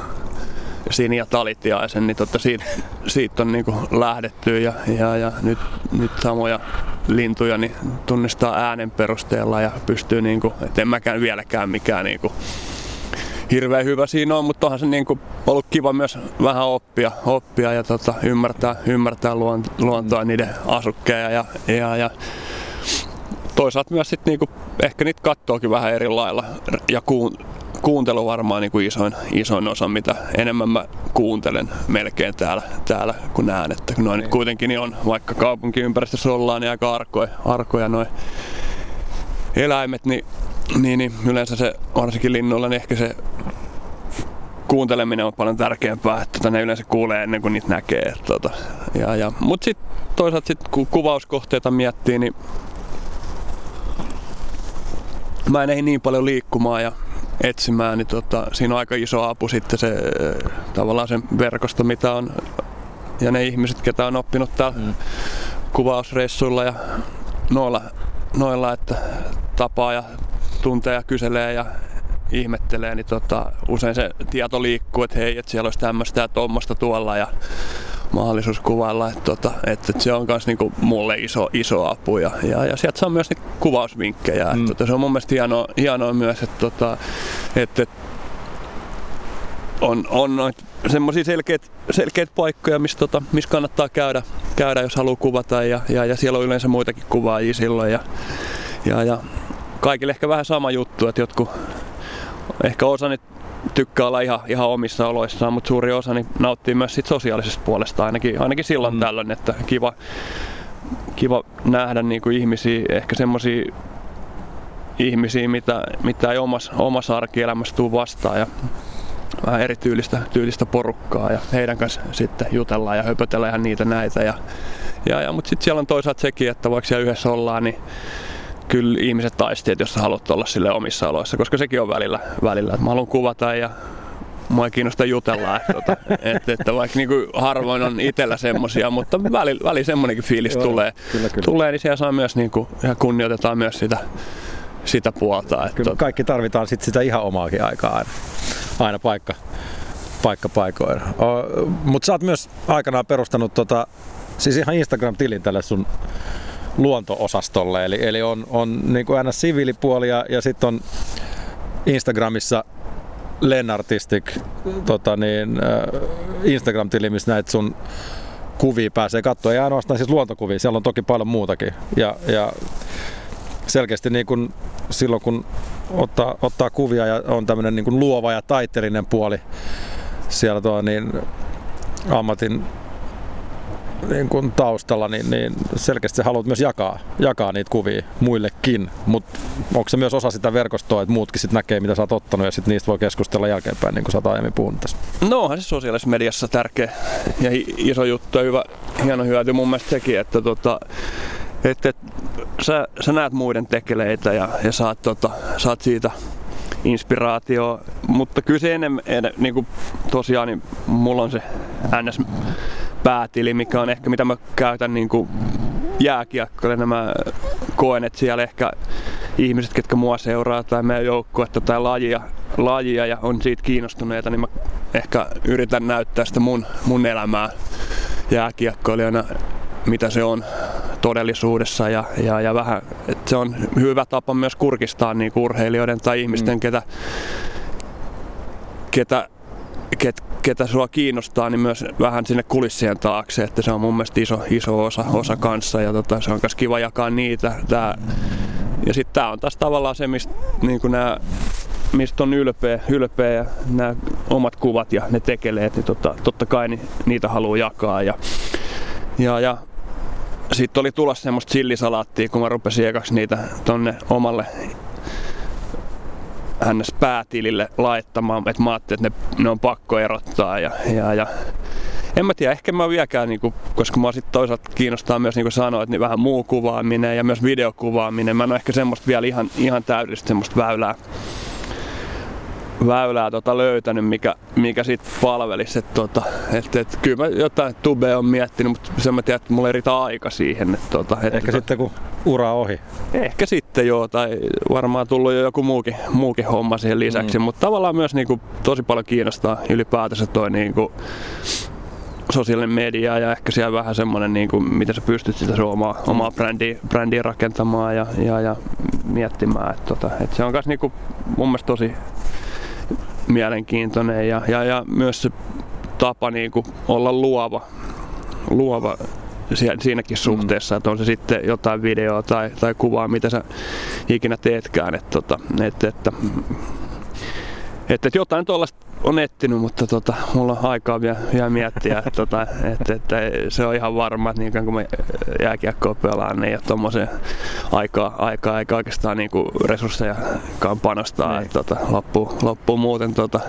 Sini ja Talitiaisen, niin totta siitä, siitä on niin kuin lähdetty ja, ja, ja nyt, nyt samoja lintuja niin tunnistaa äänen perusteella ja pystyy, niin kuin, et en mäkään vieläkään mikään niin kuin, hirveän hyvä siinä on, mutta onhan se niin kuin ollut kiva myös vähän oppia, oppia ja tota, ymmärtää, ymmärtää luontoa niiden asukkeja ja, ja, ja toisaalta myös sit niinku, ehkä niitä kattookin vähän eri lailla ja kuun, kuuntelu varmaan niin kuin isoin, isoin osa, mitä enemmän mä kuuntelen melkein täällä, täällä kun näen, että noin niin. kuitenkin niin on, vaikka kaupunkiympäristössä ollaan, niin aika arkoja, arkoja noin eläimet, niin, niin, niin yleensä se, varsinkin linnuilla, niin ehkä se kuunteleminen on paljon tärkeämpää, että tota, ne yleensä kuulee ennen kuin niitä näkee. Tota, ja, ja, mutta sitten toisaalta sit, kun kuvauskohteita miettii, niin mä en ehdi niin paljon liikkumaan ja etsimään, niin tota, siinä on aika iso apu sitten se tavallaan sen verkosto, mitä on ja ne ihmiset, ketä on oppinut täällä mm. kuvausreissuilla ja noilla, noilla, että tapaa ja tuntee ja kyselee ja ihmettelee, niin tota, usein se tieto liikkuu, että hei, että siellä olisi tämmöistä ja tuommoista tuolla ja mahdollisuus kuvailla, että, tota, että, se on myös niinku mulle iso, iso apu ja, ja, ja sieltä saa myös niitä kuvausvinkkejä. Mm. Että, tota, se on mun mielestä hienoa, hienoa myös, että, tota, että, on, on noit semmoisia selkeitä, selkeitä paikkoja, missä, tota, missä kannattaa käydä, käydä, jos haluaa kuvata ja, ja, ja siellä on yleensä muitakin kuvaajia silloin ja, ja, ja kaikille ehkä vähän sama juttu, että jotkut ehkä osa nyt tykkää olla ihan, ihan omissa oloissaan, mutta suuri osa niin nauttii myös sit sosiaalisesta puolesta ainakin, ainakin silloin mm. tällöin, että kiva, kiva nähdä niin kuin ihmisiä, ehkä semmoisia ihmisiä, mitä, mitä ei omassa, omassa arkielämässä tule vastaan ja vähän erityylistä tyylistä porukkaa ja heidän kanssa sitten jutellaan ja höpötellään ihan niitä näitä. Ja, ja, ja, mutta sitten siellä on toisaalta sekin, että vaikka siellä yhdessä ollaan, niin kyllä ihmiset taistii, että jos sä haluat olla sille omissa oloissa, koska sekin on välillä, välillä että mä haluan kuvata ja mua ei kiinnosta jutella. Että, että, että, että vaikka niin kuin harvoin on itsellä semmosia, mutta väli, väli semmonenkin fiilis Joo, tulee, kyllä, kyllä. tulee, niin siellä saa myös niin kuin, ja kunnioitetaan myös sitä, sitä puolta. Että, kyllä kaikki tarvitaan sit sitä ihan omaakin aikaa aina, aina paikka, paikka paikoilla. Mutta sä oot myös aikanaan perustanut tota, siis ihan Instagram-tilin tälle sun luonto-osastolle. Eli, eli on, on niin kuin aina siviilipuoli ja, ja sitten on Instagramissa Lennartistic tota niin, äh, Instagram-tili, missä näitä sun kuvia pääsee katsoa. Ei ainoastaan siis luontokuvia, siellä on toki paljon muutakin. Ja, ja selkeästi niin kuin silloin, kun ottaa, ottaa kuvia ja on tämmöinen niin luova ja taiteellinen puoli siellä tuo, niin ammatin niin kuin taustalla, niin, niin selkeästi sä haluat myös jakaa, jakaa niitä kuvia muillekin. Mutta onko se myös osa sitä verkostoa, että muutkin sit näkee, mitä sä oot ottanut ja sit niistä voi keskustella jälkeenpäin, niin kuin sä oot aiemmin puhunut tässä? No onhan se sosiaalisessa mediassa tärkeä ja iso juttu ja hyvä, hieno hyöty mun mielestä sekin, että tota, että et, sä, sä näet muiden tekeleitä ja, ja saat, tota, saat siitä inspiraatio, mutta kyllä se enemmän, en, niin kuin tosiaan, niin mulla on se NS päätili, mikä on ehkä mitä mä käytän niin kuin jääkiekkoille. Mä koen, että siellä ehkä ihmiset, ketkä mua seuraa tai meidän joukkuetta tai lajia, lajia ja on siitä kiinnostuneita, niin mä ehkä yritän näyttää sitä mun, mun elämää jääkiekkoilijana, mitä se on todellisuudessa ja, ja, ja vähän, että se on hyvä tapa myös kurkistaa niin urheilijoiden tai ihmisten, mm. ketä, ketä ket, ketä sua kiinnostaa, niin myös vähän sinne kulissien taakse, että se on mun mielestä iso, iso osa, osa kanssa ja tota, se on myös kiva jakaa niitä. Tää. Ja sitten tämä on taas tavallaan se, mistä niin nämä mistä on ylpeä, ylpeä ja nämä omat kuvat ja ne tekeleet, niin tota, totta kai niin niitä haluaa jakaa. Ja, ja, ja sitten oli tulossa semmoista sillisalaattia, kun mä rupesin ekaksi niitä tonne omalle hänes päätilille laittamaan, että mä ajattelin, että ne, ne on pakko erottaa ja, ja, ja en mä tiedä, ehkä mä vieläkään, niin kuin, koska mä sitten toisaalta kiinnostaa myös niin kuin sanoit, niin vähän muu kuvaaminen ja myös videokuvaaminen. Mä en ole ehkä semmoista vielä ihan, ihan täydellistä semmoista väylää, väylää tota löytänyt, mikä, mikä sit palvelisi. Et, tota, et, et, kyllä mä jotain tube on miettinyt, mutta sen mä tiedän, että mulla ei riitä aika siihen. Et, tota, et, Ehkä tota, sitten kun ura ohi. Ehkä sitten joo, tai varmaan tullut jo joku muukin, muukin homma siihen lisäksi, mm. mutta tavallaan myös niin kuin, tosi paljon kiinnostaa ylipäätänsä toi niin kuin, sosiaalinen media ja ehkä siellä vähän semmoinen, niin kuin, miten sä pystyt sitä sun omaa, mm. omaa brändiä, brändiä rakentamaan ja, ja, ja miettimään. Että, tota, että se on myös niin kuin, mun mielestä tosi mielenkiintoinen ja, ja, ja myös se tapa niin kuin, olla luova, luova siinäkin mm. suhteessa, että on se sitten jotain videoa tai, tai kuvaa, mitä sä ikinä teetkään. Että, että, että, että, että jotain tuollaista on etsinyt, mutta tota, mulla on aikaa vielä, vielä miettiä, että, tota, että, että, se on ihan varma, että niin kun mä jääkiekkoa pelaan, niin ei ole tuommoisen aikaa, aikaa eikä oikeastaan niin kuin resurssejakaan panostaa, niin. että tota, loppuu, loppuu muuten tota,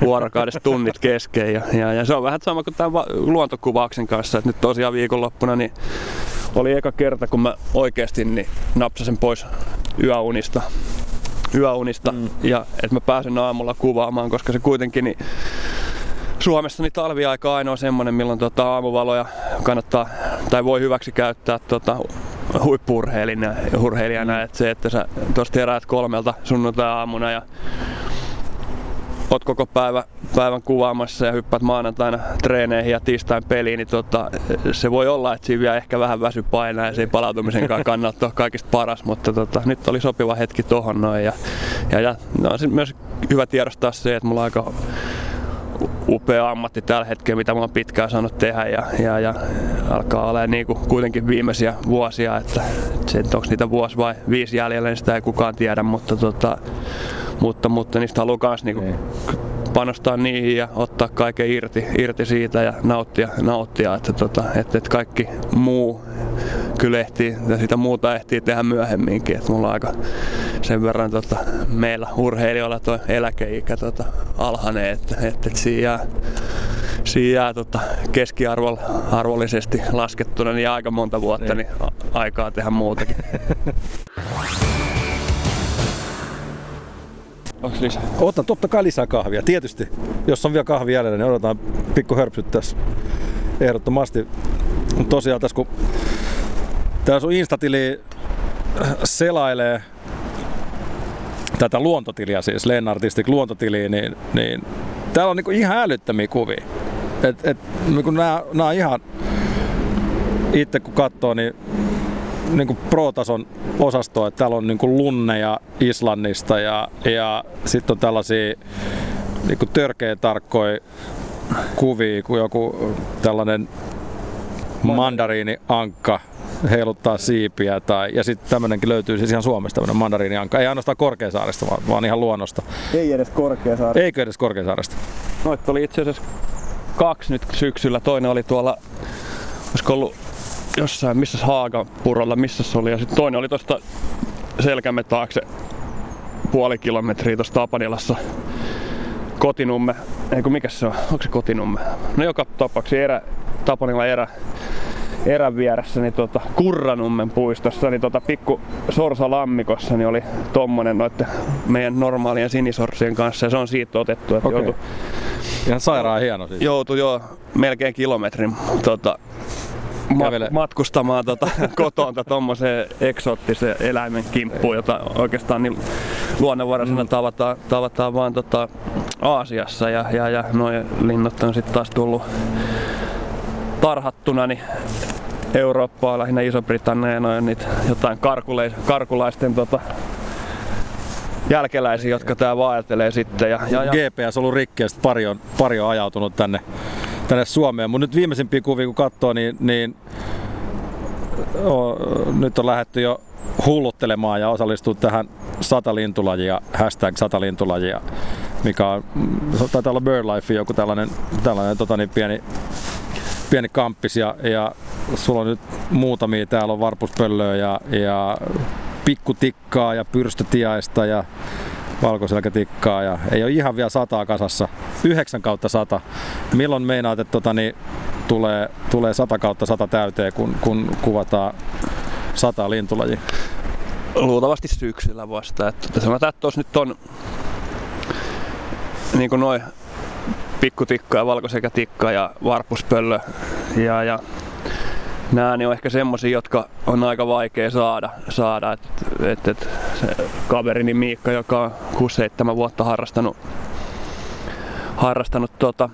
vuorokaudessa tunnit kesken ja, ja, ja, se on vähän sama kuin tämän luontokuvauksen kanssa, että nyt tosiaan viikonloppuna niin oli eka kerta, kun mä oikeasti niin napsasin pois yöunista yöunista mm. ja että mä pääsen aamulla kuvaamaan, koska se kuitenkin niin Suomessa niin talviaika on ainoa semmonen, milloin tota aamuvaloja kannattaa tai voi hyväksi käyttää tota, huippuurheilijana. Mm. Että se, että sä tuosta heräät kolmelta sunnuntai-aamuna ja oot koko päivä, päivän kuvaamassa ja hyppäät maanantaina treeneihin ja tiistain peliin, niin tota, se voi olla, että siinä vielä ehkä vähän väsy painaa ja se ei palautumisen kannalta ole kaikista paras, mutta tota, nyt oli sopiva hetki tohon noin. Ja, ja, ja no, on myös hyvä tiedostaa se, että mulla on aika upea ammatti tällä hetkellä, mitä mä oon pitkään saanut tehdä ja, ja, ja alkaa olla niin kuin kuitenkin viimeisiä vuosia, että se, onko niitä vuosi vai viisi jäljellä, niin sitä ei kukaan tiedä, mutta tota, mutta, mutta niistä haluaa myös niinku niin. Panostaa niihin ja ottaa kaiken irti, irti siitä ja nauttia, nauttia että, tota, että, että kaikki muu kyllä ehtii, ja sitä muuta ehtii tehdä myöhemminkin. Että mulla on aika sen verran tota, meillä urheilijoilla tuo eläkeikä tota, alhainen, että, että, että siinä jää, siinä jää tota, keskiarvollisesti laskettuna niin aika monta vuotta niin. Niin aikaa tehdä muutakin. Onko lisää? Otan totta kai lisää kahvia. Tietysti, jos on vielä kahvi jäljellä, niin odotetaan pikku hörpsyt tässä. Ehdottomasti. Mutta tosiaan tässä kun tämä sun Instatili selailee tätä luontotiliä siis, Lennartistik luontotiliä, niin, niin täällä on niinku ihan älyttömiä kuvia. Et, et, niinku nää, nää ihan, itse kun katsoo, niin niin kuin pro-tason osastoa, että täällä on niin kuin lunneja Islannista ja, ja sitten on tällaisia niin kuin törkeän tarkkoja kuvia, kuin joku tällainen mandariini-ankka heiluttaa siipiä. Tai, ja sitten tämmöinenkin löytyy siis ihan Suomesta, tämmöinen mandariini-ankka. Ei ainoastaan Korkeasaaresta, vaan, vaan ihan luonnosta. Ei edes Korkeasaaresta. Eikö edes Korkeasaaresta? Noit oli itse asiassa kaksi nyt syksyllä. Toinen oli tuolla, olisiko ollut jossain, missä Haagapurolla, missä se oli. Ja sitten toinen oli tuosta selkämme taakse puoli kilometriä tuossa Tapanilassa kotinumme, ei kun mikä se on, onko se kotinumme? No joka tapauksessa erä, Tapanilla erä, erän vieressä, niin tota, Kurranummen puistossa, niin tota, pikku Sorsa Lammikossa niin oli tommonen noitten meidän normaalien sinisorsien kanssa ja se on siitä otettu, että Okei. joutui, Ihan sairaan hieno siis. joutui jo melkein kilometrin tota, Kävele. mat- matkustamaan tota, kotoa tommoseen eksoottisen eläimen kimppuun, jota oikeastaan niin luonnonvaraisena mm. tavataan, tavataan vaan tota, Aasiassa ja, ja, ja noin linnut on sitten taas tullut tarhattuna niin Eurooppaa, lähinnä Iso-Britannia ja noin niitä jotain karkulais, karkulaisten tota, jälkeläisiä, jotka tää vaeltelee sitten. Ja, ja, ja, GPS on ollut rikki ja pari on, pari on ajautunut tänne, tänne Suomeen. Mutta nyt viimeisimpiä kuvia kun katsoo, niin, niin o, nyt on lähdetty jo hulluttelemaan ja osallistuu tähän sata lintulajia, hashtag sata lintulajia, mikä on, taitaa olla BirdLife joku tällainen, tällainen tota niin, pieni, pieni kamppis ja, ja sulla on nyt muutamia, täällä on varpuspöllöä ja, ja pikkutikkaa ja pyrstötiaista ja valkoselkätikkaa ja ei ole ihan vielä sataa kasassa. 9 kautta 100. Milloin meinaat, että tota, niin, tulee, tulee 100 kautta 100 täyteen, kun, kun kuvataan sata lintulajia? luultavasti syksyllä vasta. Että sanotaan, että tuossa nyt on niin kuin noin pikkutikka ja valkosekätikka ja varpuspöllö ja, ja nämä niin on ehkä semmosia, jotka on aika vaikea saada. saada. Et, et, et, se kaverini Miikka, joka on 6-7 vuotta harrastanut, harrastanut tota,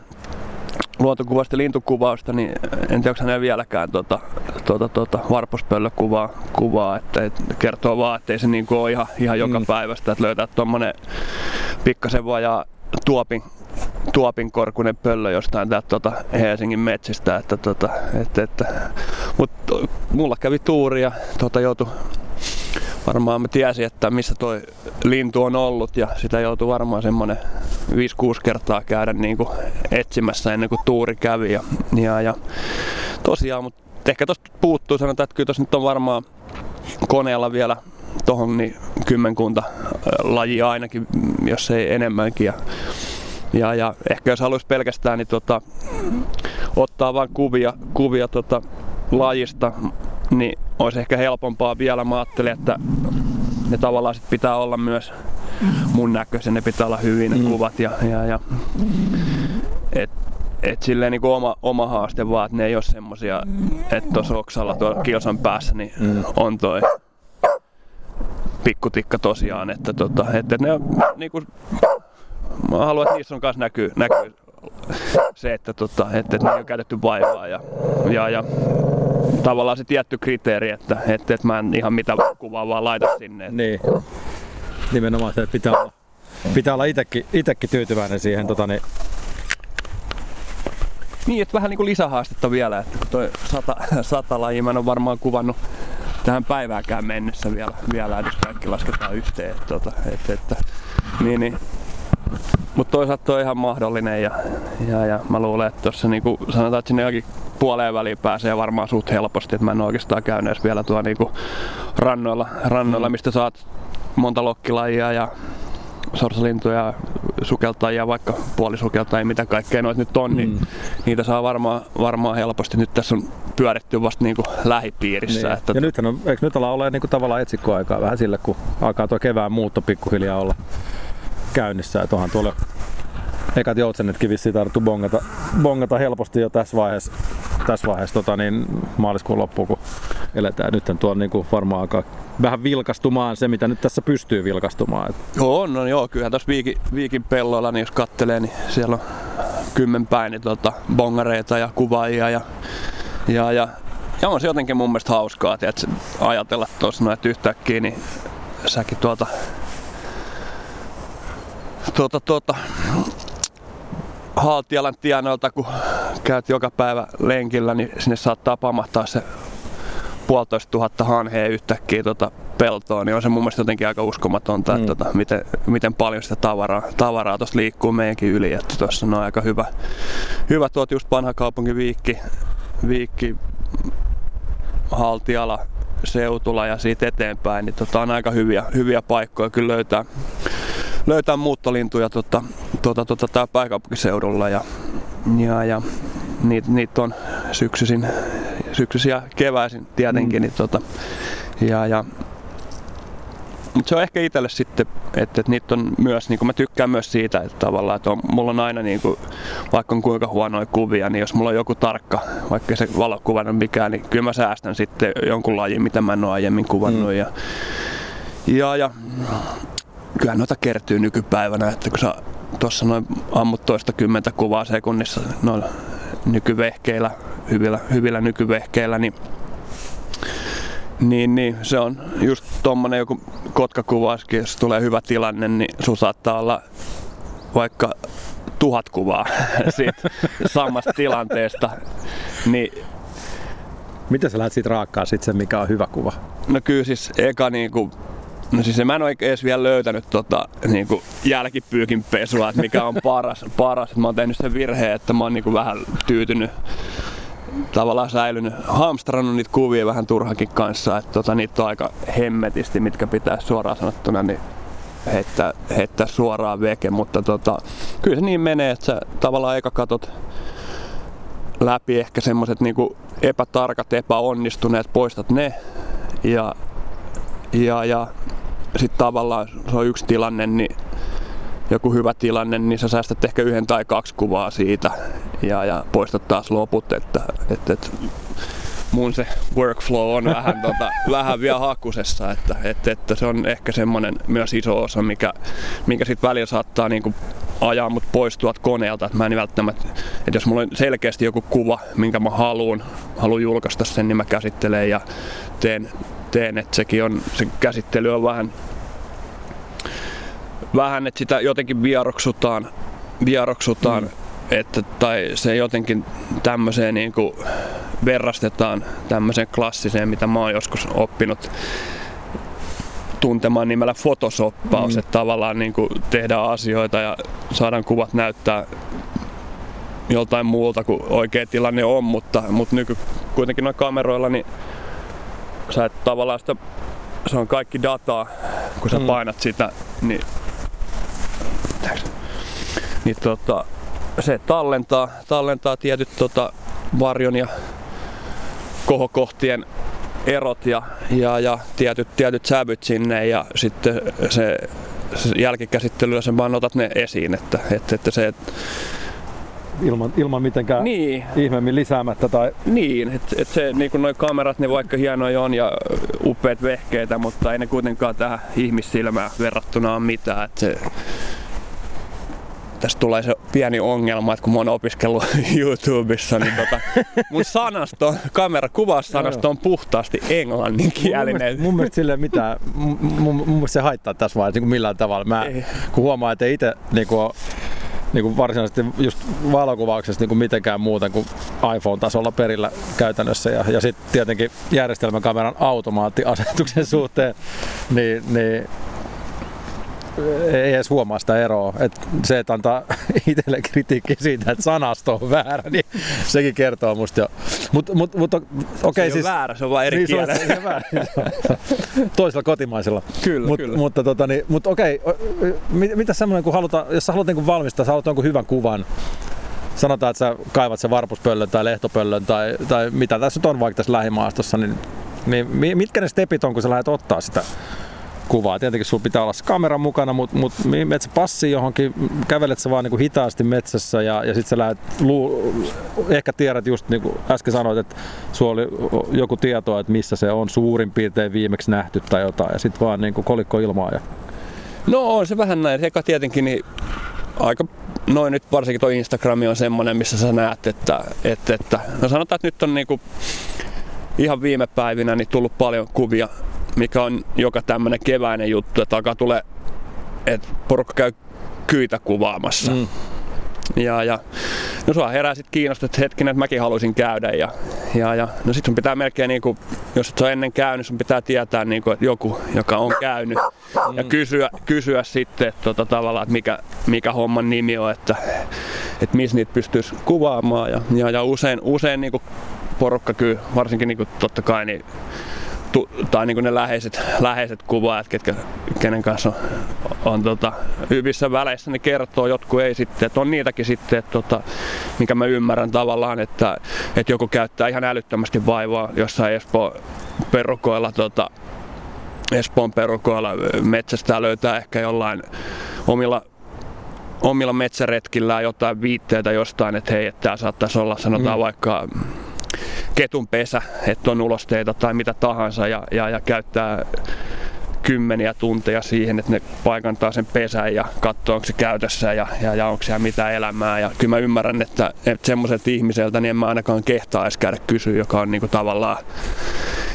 luontokuvasta ja lintukuvausta, niin en tiedä, onko hänellä vieläkään tota, tota, tota, varpuspöllökuvaa, kuvaa, että, että kertoo vaan, että ei se niin ole ihan, ihan joka Mm. päivästä, että löytää tuommoinen pikkasen vajaa tuopin, tuopin korkunen pöllö jostain täältä tota Helsingin metsistä, että, tota, että, että, mutta mulla kävi tuuri ja tota, joutui varmaan mä tiesin, että missä toi lintu on ollut ja sitä joutui varmaan semmonen 5-6 kertaa käydä niin kuin etsimässä ennen kuin tuuri kävi. Ja, ja, ja tosiaan, mutta ehkä tosta puuttuu, sanotaan, että kyllä tossa nyt on varmaan koneella vielä tohon niin kymmenkunta lajia ainakin, mm, jos ei enemmänkin. Ja, ja, ja ehkä jos haluaisi pelkästään niin tota, ottaa vain kuvia, kuvia tota, lajista, niin olisi ehkä helpompaa vielä. Mä ajattelin, että ne tavallaan sit pitää olla myös mun näköisiä, ne pitää olla hyvin ne Mm. kuvat ja, ja, ja et, et silleen niin oma, oma haaste vaan, että ne ei ole semmosia, että tuossa oksalla tuolla kilsan päässä niin Mm. on toi pikkutikka tosiaan, että tota, että ne on niinku, mä haluan, että niissä on kanssa näkyy, näkyy se, että, tota, että, että ne on käytetty vaivaa ja, ja, ja tavallaan se tietty kriteeri, että, että, että mä en ihan mitä kuvaa vaan laita sinne. Että Niin. Nimenomaan se, pitää olla, pitää olla itekin, itekin tyytyväinen siihen tota, niin, Niin, että vähän niin kuin lisähaastetta vielä, että toi sata, sata lajia mä en ole varmaan kuvannut tähän päivääkään mennessä vielä, vielä jos kaikki lasketaan yhteen. Että, tota, että, että, niin, niin. Mutta toisaalta toi on ihan mahdollinen ja, ja, ja mä luulen, että tuossa niinku, sanotaan, että sinne jokin puoleen väliin pääsee varmaan suht helposti, että mä en oikeastaan käynyt edes vielä tuolla niinku rannoilla, rannoilla mistä saat monta lokkilajia ja sorsalintuja, sukeltajia, vaikka puolisukeltajia, mitä kaikkea noita nyt on, niin Mm. niitä saa varmaan, varmaan helposti. Nyt tässä on pyöritty vasta niin kuin lähipiirissä. niin. Että Ja nythän on, eikö nyt ollaan olemaan niin kuin tavallaan etsikkoaikaa vähän sille, kun alkaa tuo kevään muutto pikkuhiljaa olla käynnissä. Että onhan tuolla ekat joutsennetkin vissiin tarvittu bongata, bongata helposti jo tässä vaiheessa, tässä vaiheessa tota, niin maaliskuun loppuun, kun eletään. Nythän tuo niin kuin varmaan alkaa vähän vilkastumaan se, mitä nyt tässä pystyy vilkastumaan. On, on joo, kyllähän tuossa viikin, viikin pelloilla, niin jos kattelee, niin siellä on kymmenpäin niin tota, bongareita ja kuvaajia ja, ja, ja ja on se jotenkin mun mielestä hauskaa, että ajatella tuossa noin, että yhtäkkiä niin säkin tuota, tuota, tuota Haltialan tienoilta, kun käyt joka päivä lenkillä, niin sinne saattaa pamahtaa se puolitoista tuhatta hanhea yhtäkkiä tuota peltoon, niin on se mun mielestä jotenkin aika uskomatonta, mm. että tota, miten, miten, paljon sitä tavaraa, tavaraa tuossa liikkuu meidänkin yli. Että tuossa on aika hyvä, hyvä tuot just vanha kaupunki Viikki, Viikki Haltiala seutula ja siitä eteenpäin, niin tota, on aika hyviä, hyviä paikkoja kyllä löytää, löytää muuttolintuja tota, tota, tota, täällä pääkaupunkiseudulla ja, ja, ja niitä niit on syksyisin, syksyisin ja keväisin tietenkin. Mm. Niin, tota, ja, ja mutta se on ehkä itselle sitten, että, että niitä on myös, niin mä tykkään myös siitä, että tavallaan, että on, mulla on aina niin kuin, vaikka on kuinka huonoja kuvia, niin jos mulla on joku tarkka, vaikka se valokuva on mikään, niin kyllä mä säästän sitten jonkun lajin, mitä mä en ole aiemmin kuvannut. Mm. Ja, ja, ja kyllä noita kertyy nykypäivänä, että kun sä tuossa noin ammut toista kymmentä kuvaa sekunnissa noilla nykyvehkeillä, hyvillä, hyvillä nykyvehkeillä, niin niin, niin, se on just tommonen joku kotkakuvauskin, jos tulee hyvä tilanne, niin sun saattaa olla vaikka tuhat kuvaa siitä samasta tilanteesta. Niin, Miten sä lähdet siitä raakkaa sit sen, mikä on hyvä kuva? No kyllä siis eka niinku No siis mä en ole edes vielä löytänyt tota, niin kuin jälkipyykin pesua, että mikä on paras. paras. Mä oon tehnyt sen virheen, että mä oon niin kuin vähän tyytynyt tavallaan säilynyt, hamstrannut niitä kuvia vähän turhankin kanssa, että tota, niitä on aika hemmetisti, mitkä pitää suoraan sanottuna niin heittää, heittää suoraan veke, mutta tota, kyllä se niin menee, että sä tavallaan eka katot läpi ehkä semmoset niinku epätarkat, epäonnistuneet, poistat ne ja, ja, ja sitten tavallaan se on yksi tilanne, niin joku hyvä tilanne, niin sä säästät ehkä yhden tai kaksi kuvaa siitä ja, ja poistat taas loput, että, että, että mun se workflow on vähän, tota, vähän vielä hakusessa, että, että, että, se on ehkä semmoinen myös iso osa, mikä, mikä sitten välillä saattaa niinku ajaa mut pois tuolta koneelta, että mä en välttämättä, että jos mulla on selkeästi joku kuva, minkä mä haluan, haluan julkaista sen, niin mä käsittelen ja teen, teen että sekin on, se käsittely on vähän vähän, että sitä jotenkin vieroksutaan, vieroksutaan mm. että, tai se jotenkin tämmöiseen niin kuin verrastetaan tämmöiseen klassiseen, mitä mä oon joskus oppinut tuntemaan nimellä photosoppaus, mm. että tavallaan niin kuin tehdään asioita ja saadaan kuvat näyttää joltain muulta kuin oikea tilanne on, mutta, mutta nyky kuitenkin noilla kameroilla niin sä et tavallaan sitä, se on kaikki dataa, kun sä mm. painat sitä, niin niin tota, se tallentaa, tallentaa tietyt tota, varjon ja kohokohtien erot ja, ja, ja tietyt, tietyt sävyt sinne ja sitten se, se jälkikäsittelyllä sen vaan otat ne esiin, että, että, että se ilman, ilman mitenkään niin. ihmeemmin lisäämättä. Tai... Niin, että et se, niin kuin noi kamerat, ne vaikka hienoja on ja upeat vehkeitä, mutta ei ne kuitenkaan tähän ihmissilmään verrattuna ole mitään. Että se, tästä tulee se pieni ongelma, että kun mä oon opiskellut YouTubessa, niin tota, mun sanasto, kamerakuvaussanasto on puhtaasti englanninkielinen. Mun mielestä, mun mielestä sille mitään, mun, mun, mun mielestä se haittaa tässä vaiheessa niin millään tavalla. Mä, kun huomaan, että itse niin kuin, niin kuin varsinaisesti just valokuvauksessa niin kuin mitenkään muuta kuin iPhone-tasolla perillä käytännössä. Ja, ja sitten tietenkin järjestelmäkameran automaattiasetuksen suhteen, niin, niin ei edes huomaa sitä eroa. Et se, että antaa itselle kritiikki siitä, että sanasto on väärä, niin sekin kertoo musta jo. Mut, mut, mut, okay, se siis, väärä, se on vain eri niin, kielellä. Se on, väärä. Toisella kotimaisella. Kyllä, mut, kyllä. Mutta tota, niin, mut okei, okay, mit, mitä semmoinen, kun halutaan, jos sä haluat niin valmistaa, sä haluat jonkun hyvän kuvan, sanotaan, että sä kaivat sen varpuspöllön tai lehtopöllön tai, tai mitä tässä nyt on vaikka tässä lähimaastossa, niin, niin mitkä ne stepit on, kun sä lähdet ottaa sitä kuvaa. Tietenkin sulla pitää olla se kamera mukana, mutta mut, menet sä passi johonkin, kävelet sä vaan niin kuin hitaasti metsässä ja, ja sitten sä lähdet, luu, ehkä tiedät just niin kuin äsken sanoit, että sulla oli joku tieto, että missä se on suurin piirtein viimeksi nähty tai jotain ja sitten vaan niin kuin kolikko ilmaa. Ja... No on se vähän näin. Eka tietenkin niin aika noin nyt varsinkin tuo Instagrami on semmoinen, missä sä näet, että, että, että no sanotaan, että nyt on niinku ihan viime päivinä niin tullut paljon kuvia, mikä on joka tämmöinen keväinen juttu, että alkaa tulee, että porukka käy kyitä kuvaamassa. Mm. Ja, ja no sua herää sitten kiinnostaa, että hetkinen, että mäkin haluaisin käydä. Ja, ja, ja no sit sun pitää melkein, niin kuin, jos et ole ennen käynyt, sun pitää tietää, niin kuin, että joku, joka on käynyt. Ja kysyä, kysyä sitten, että tota, tavallaan, että mikä, mikä homman nimi on, että, että missä niitä pystyisi kuvaamaan. Ja, ja, ja usein, usein niin kuin porukka kyllä, varsinkin niin kuin, totta kai, niin tu, tai niin kuin ne läheiset, läheiset kuvaajat, ketkä, kenen kanssa on, on tota, hyvissä väleissä, ne kertoo, jotkut ei sitten, että on niitäkin sitten, että, tota, mikä mä ymmärrän tavallaan, että, että joku käyttää ihan älyttömästi vaivaa jossain Espoon perukoilla, tota, Espoon perukoilla metsästä löytää ehkä jollain omilla omilla metsäretkillään jotain viitteitä jostain, että hei, että tämä saattaisi olla, sanotaan mm. vaikka ketun pesä, että on ulosteita tai mitä tahansa ja, ja, ja käyttää kymmeniä tunteja siihen, että ne paikantaa sen pesän ja katsoo, onko se käytössä ja, ja, ja onko siellä mitä elämää. Ja kyllä mä ymmärrän, että, että semmoiselta ihmiseltä niin en mä ainakaan kehtaa edes käydä kysyä, joka on niinku tavallaan,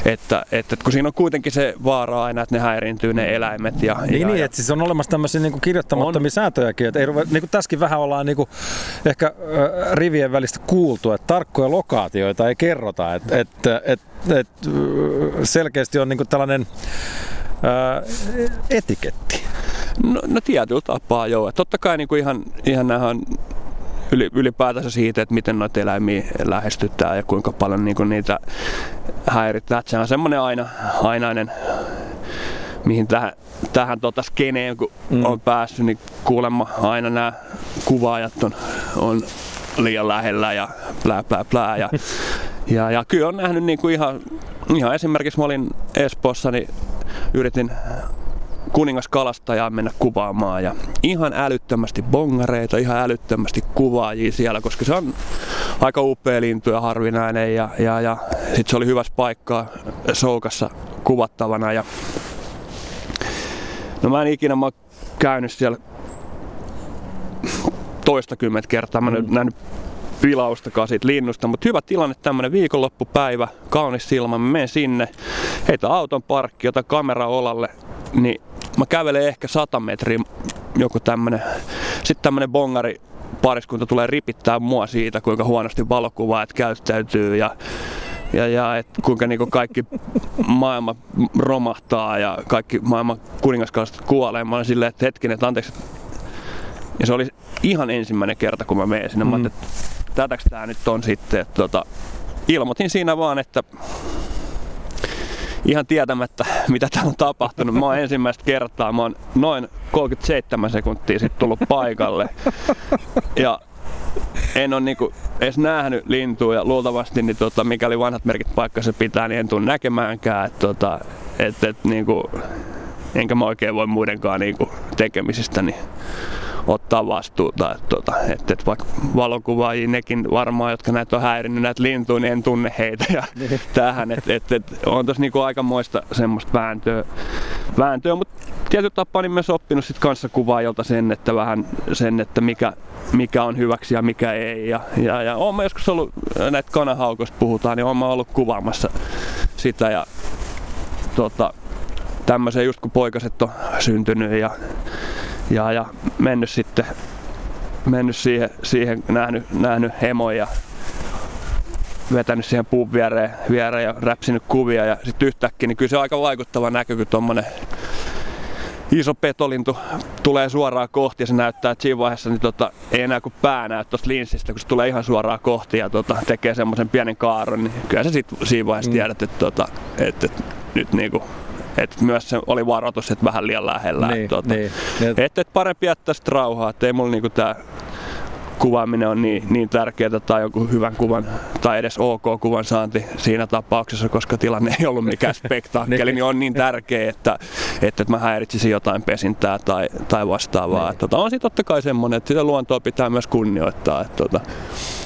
että, että kun siinä on kuitenkin se vaara aina, että ne häiriintyy ne eläimet. Ja, niin, ja, niin ja, että siis on olemassa tämmöisiä niin kirjoittamattomia on. sääntöjäkin. Että ei ruve, niin kuin tässäkin vähän ollaan niin kuin ehkä äh, rivien välistä kuultu, että tarkkoja lokaatioita ei kerrota. Että et, et, et, selkeästi on niin kuin tällainen ää, etiketti? No, no tietyllä tapaa joo. Totta kai niin kuin ihan, ihan nämä on ylipäätänsä siitä, että miten noita eläimiä lähestytään ja kuinka paljon niin kuin niitä häiritään. Se on semmoinen aina, ainainen mihin tähän, tähän tota skeneen kun mm. on päässyt, niin kuulemma aina nämä kuvaajat on, on liian lähellä ja plää plää plää. Ja, ja, ja kyllä on nähnyt niin kuin ihan, ihan esimerkiksi mä olin Espoossa, niin yritin kuningaskalastajaa mennä kuvaamaan. Ja ihan älyttömästi bongareita, ihan älyttömästi kuvaajia siellä, koska se on aika upea lintu ja harvinainen ja, ja, ja sitten se oli hyvässä paikkaa Soukassa kuvattavana. Ja no mä en ikinä mä käynyt siellä toistakymmentä kertaa, mä mm. nähnyt pilaustakaan siitä linnusta, mutta hyvä tilanne, tämmönen viikonloppupäivä, kaunis silmä, mä menen sinne, heitä auton parkki, jota kamera olalle, niin mä kävelen ehkä 100 metriä joku tämmönen, sitten tämmönen bongari pariskunta tulee ripittää mua siitä, kuinka huonosti valokuvaajat käyttäytyy ja ja, ja et kuinka niinku kaikki maailma romahtaa ja kaikki maailman kuningaskalastot kuolee. Mä olin silleen, että hetkinen, että anteeksi. Ja se oli ihan ensimmäinen kerta, kun mä menen sinne. Mm. Mä että tätäks tää nyt on sitten. Että, tota, ilmoitin siinä vaan, että ihan tietämättä, mitä täällä on tapahtunut. Mä oon ensimmäistä kertaa, mä oon noin 37 sekuntia sitten tullut paikalle. Ja en ole niinku edes nähnyt lintua ja luultavasti niin tota, mikäli vanhat merkit paikkansa pitää, niin en tule näkemäänkään. Et, tota, et, et, niinku, enkä mä oikein voi muidenkaan niinku, tekemisistä niin ottaa vastuuta. Että tota, et, et vaikka valokuvaajia nekin varmaan, jotka näitä on häirinnyt näitä lintuja, niin en tunne heitä ja niin. tähän. Et, et, et, on tossa niinku aikamoista semmoista vääntöä, vääntöä mutta tietyllä tapaa niin myös oppinut sit kanssakuvaajalta sen, että vähän sen, että mikä, mikä on hyväksi ja mikä ei. Ja, ja, ja olen joskus ollut, näitä kanahaukoista puhutaan, niin olen ollut kuvaamassa sitä ja tota, tämmöisen just kun poikaset on syntynyt ja ja, ja mennyt sitten mennyt siihen, siihen nähnyt, nähnyt hemoja vetänyt siihen puun viereen, viereen ja räpsinyt kuvia ja sitten yhtäkkiä, niin kyllä se on aika vaikuttava näkö, kun tuommoinen iso petolintu tulee suoraan kohti ja se näyttää, että siinä vaiheessa niin tota, ei enää kuin pää näy tuosta linssistä, kun se tulee ihan suoraan kohti ja tota, tekee semmoisen pienen kaaron, niin kyllä sä sit siinä vaiheessa mm. tiedät, että, tota, että, että nyt niinku et myös se oli varoitus, että vähän liian lähellä. Niin, tuota, niin. Että et parempi jättää sitä rauhaa, että ei mulla niinku tää kuvaaminen on niin, niin tärkeää tai joku hyvän kuvan tai edes ok-kuvan saanti siinä tapauksessa, koska tilanne ei ollut mikään spektaakkeli, niin. niin on niin tärkeä, että, että, että mä häiritsisin jotain pesintää tai, tai vastaavaa. Niin. Että, tota, on sitten totta kai semmoinen, että sitä luontoa pitää myös kunnioittaa. Että, tota,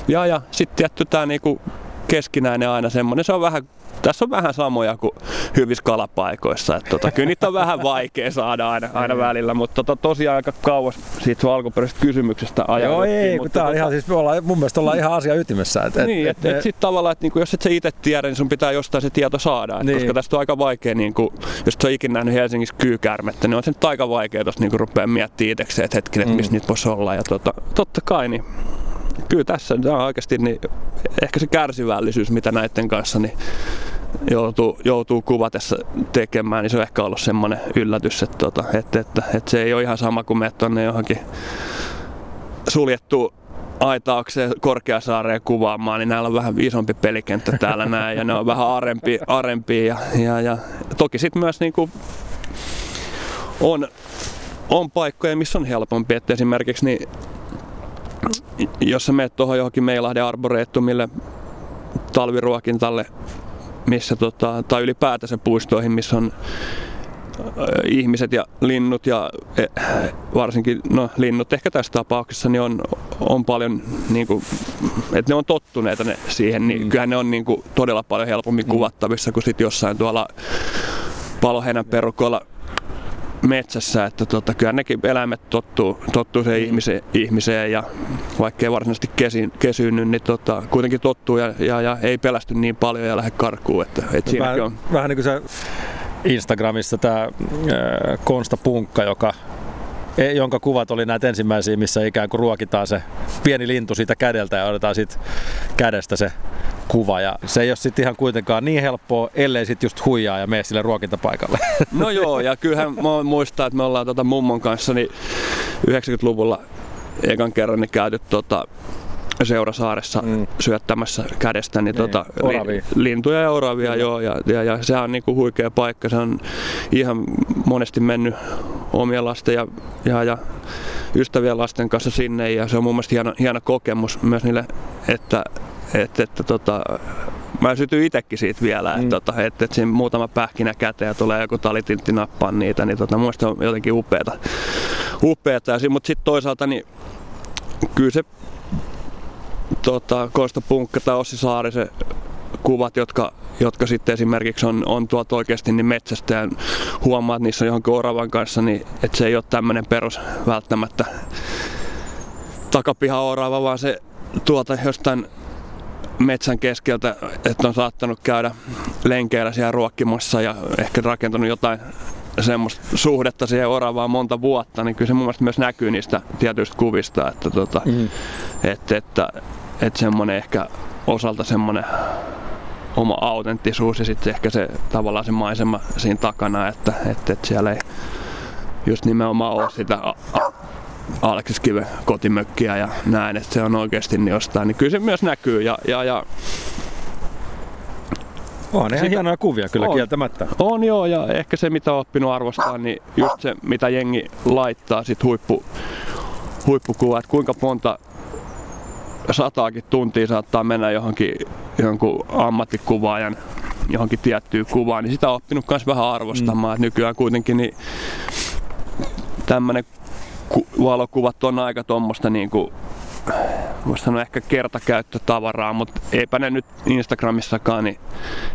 ja, ja sitten tietty tämä niinku keskinäinen aina semmoinen, se on vähän tässä on vähän samoja kuin hyvissä kalapaikoissa. Että tota, kyllä niitä on vähän vaikea saada aina, aina välillä, mutta tota, tosiaan aika kauas siitä sun alkuperäisestä kysymyksestä Joo, ei, mutta tää on tota- ihan, siis me ollaan, mun mielestä ollaan ihan asia ytimessä. Et, et, niin, et, että et, sit tavallaan, että niinku, jos et sä itse tiedä, niin sun pitää jostain se tieto saada. Et Niin. Koska tästä on aika vaikea, niinku, jos et sä ikinä nähnyt Helsingissä kyykärmettä, niin on se nyt aika vaikea tuossa niinku, rupeaa miettimään itsekseen, että hetkinen, että missä niitä voisi olla. Ja tota, totta kai, niin kyllä tässä tämä on oikeasti niin, ehkä se kärsivällisyys, mitä näiden kanssa niin joutuu, joutuu kuvatessa tekemään, niin se on ehkä ollut semmoinen yllätys, että, tota, että, että, että, se ei ole ihan sama kuin menet tuonne johonkin suljettuun aitaukseen Korkeasaareen kuvaamaan, niin näillä on vähän isompi pelikenttä täällä näin ja ne on vähän arempi, arempi ja, ja, ja toki sitten myös niinku on, on paikkoja, missä on helpompi, että esimerkiksi niin, jos sä menet tuohon johonkin Meilahden arboreettumille talviruokintalle, missä tota, tai ylipäätänsä puistoihin, missä on ö, ihmiset ja linnut ja e, varsinkin no, linnut ehkä tässä tapauksessa niin on, on paljon niin kuin, että ne on tottuneita ne siihen, niin mm. kyllähän ne on niin kuin, todella paljon helpommin mm. kuvattavissa kuin sit jossain tuolla paloheinän perukoilla metsässä, että tota, kyllä nekin eläimet tottuu, tottuu siihen ihmiseen, ihmiseen ja vaikkei varsinaisesti kesi, kesyynny, niin tota, kuitenkin tottuu ja, ja, ja, ei pelästy niin paljon ja lähde karkuun, että, että siinäkin vähän, on. vähän niin kuin se Instagramissa tämä Konsta Punkka, joka jonka kuvat oli näitä ensimmäisiä, missä ikään kuin ruokitaan se pieni lintu siitä kädeltä ja otetaan siitä kädestä se kuva. Ja se ei ole sitten ihan kuitenkaan niin helppoa, ellei sitten just huijaa ja mene sille ruokintapaikalle. No joo, ja kyllähän mä muistan, että me ollaan tota mummon kanssa niin 90-luvulla ekan kerran niin käyty tota, Seurasaaressa mm. syöttämässä kädestä niin, tota, oravia. lintuja ja oravia, joo, ja, ja, ja sehän on niinku huikea paikka. Se on ihan monesti mennyt omien lasten ja, ja, ja ystävien lasten kanssa sinne ja se on mun mielestä hieno, hieno kokemus myös niille, että, että, että tota, mä sytyin itsekin siitä vielä, että, Mm. tota, että, että siinä muutama pähkinä käteen ja tulee joku talitintti nappaa niitä, niin tota, mun mielestä se on jotenkin upeeta. upeeta. Ja Mutta sitten toisaalta niin kyllä se tota, Kosta Punkka tai Ossi Saarisen kuvat, jotka, jotka sitten esimerkiksi on, on tuolta oikeasti niin metsästä ja huomaa, että niissä on johonkin oravan kanssa, niin että se ei ole tämmöinen perus välttämättä takapiha-orava, vaan se tuolta jostain metsän keskeltä, että on saattanut käydä lenkeillä siellä ruokkimassa ja ehkä rakentanut jotain semmoista suhdetta siihen oravaan monta vuotta, niin kyllä se mun mielestä myös näkyy niistä tietyistä kuvista, että, tota, Mm. että, että, että semmoinen ehkä osalta semmoinen oma autenttisuus ja sitten ehkä se tavallaan se maisema siinä takana, että, että, että siellä ei just nimenomaan ole sitä a- a- Aleksis Kiven kotimökkiä ja näin, että se on oikeasti niin jostain, niin kyllä se myös näkyy ja, ja, ja On ihan Sitä- hienoja kuvia kyllä On. kieltämättä. On joo, ja ehkä se mitä on oppinut arvostaa, niin just se mitä jengi laittaa sit huippu, huippukuvaa, että kuinka monta sataakin tuntia saattaa mennä johonkin jonkun ammattikuvaajan johonkin tiettyyn kuvaan, niin sitä on oppinut myös vähän arvostamaan. Mm. Nykyään kuitenkin niin tämmöinen ku- valokuvat on aika tuommoista niin kuin voisi sanoa ehkä kertakäyttötavaraa, mutta eipä ne nyt Instagramissakaan, niin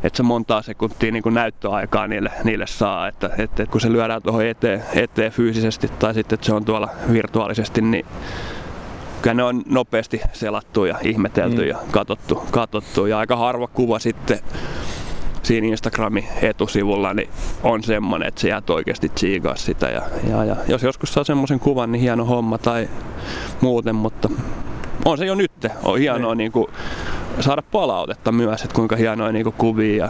että se montaa sekuntia niin näyttöaikaa niille, niille saa, että, että, että kun se lyödään tuohon eteen, eteen fyysisesti tai sitten että se on tuolla virtuaalisesti, niin kyllä ne on nopeasti selattu ja ihmetelty mm. ja katsottu, katsottu ja aika harva kuva sitten siinä Instagramin etusivulla niin on semmoinen, että sä jäät oikeasti tsiikaa sitä. Ja, ja, ja jos joskus saa semmoisen kuvan, niin hieno homma tai muuten, mutta on se jo nyt. On hienoa niin kuin, saada palautetta myös, että kuinka hienoja niin kuin, kuvia ja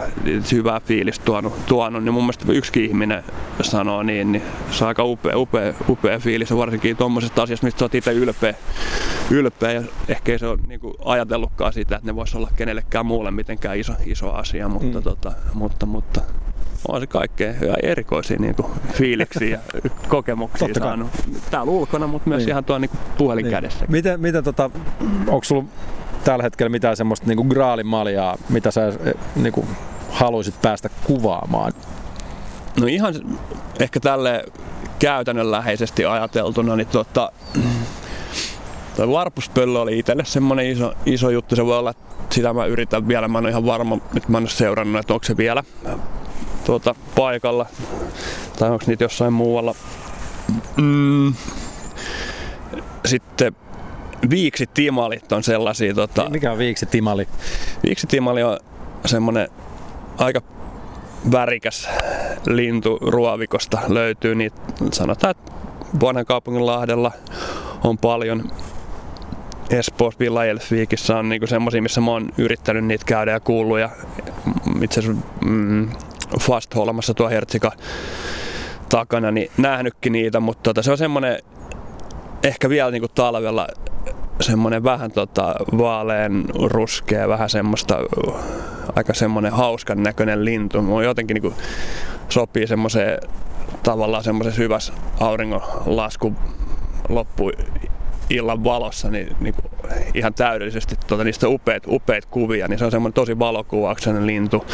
hyvää fiilistä tuonut, tuonut. Niin mun mielestä yksi ihminen sanoo niin, niin se on aika upea, upea, upea fiilis. Varsinkin tuommoisesta asiasta, mistä sä oot itse ylpeä, ylpeä. Ja ehkä ei se ole niin kuin, ajatellutkaan sitä, että ne voisi olla kenellekään muulle mitenkään iso, iso asia, mutta, mm. tota, mutta, mutta on se kaikkea hyvä erikoisia niin kuin, fiiliksiä ja kokemuksia Totta kai. saanut. Täällä ulkona, mutta myös Niin. niin. ihan tuo niin kuin, puhelin niin. kädessä. Miten, miten tota, onko sulla tällä hetkellä mitään semmoista niinku graalimaljaa, mitä sä eh, niinku, haluaisit päästä kuvaamaan? No ihan ehkä tälle käytännönläheisesti ajateltuna, niin tota, Toi varpuspöllö oli itselle semmonen iso, iso juttu. Se voi olla, että sitä mä yritän vielä. Mä en ole ihan varma, nyt mä en ole seurannut, että onko se vielä tuota, paikalla. Tai onko niitä jossain muualla. Mm. Sitten viiksitimalit on sellaisia. Tota, Mikä on viiksi timali? viiksitimali on semmonen aika värikäs lintu ruovikosta löytyy niitä, sanotaan, että vanhan kaupungin Lahdella on paljon. Espoossa Villajelfviikissä on niinku semmosia, missä mä oon yrittänyt niitä käydä ja kuullut ja itse asiassa mm, Fastholmassa tuo Hertsika takana, niin nähnytkin niitä, mutta tota, se on semmonen ehkä vielä niinku talvella semmoinen vähän tota, vaalean ruskea, vähän semmoista aika semmoinen hauskan näköinen lintu. Mun jotenkin niinku sopii semmoiseen tavallaan semmoisessa hyvässä auringonlasku loppu illan valossa niin, niin ihan täydellisesti tuota, niistä upeat, upeat kuvia, niin se on semmoinen tosi valokuvauksenen lintu.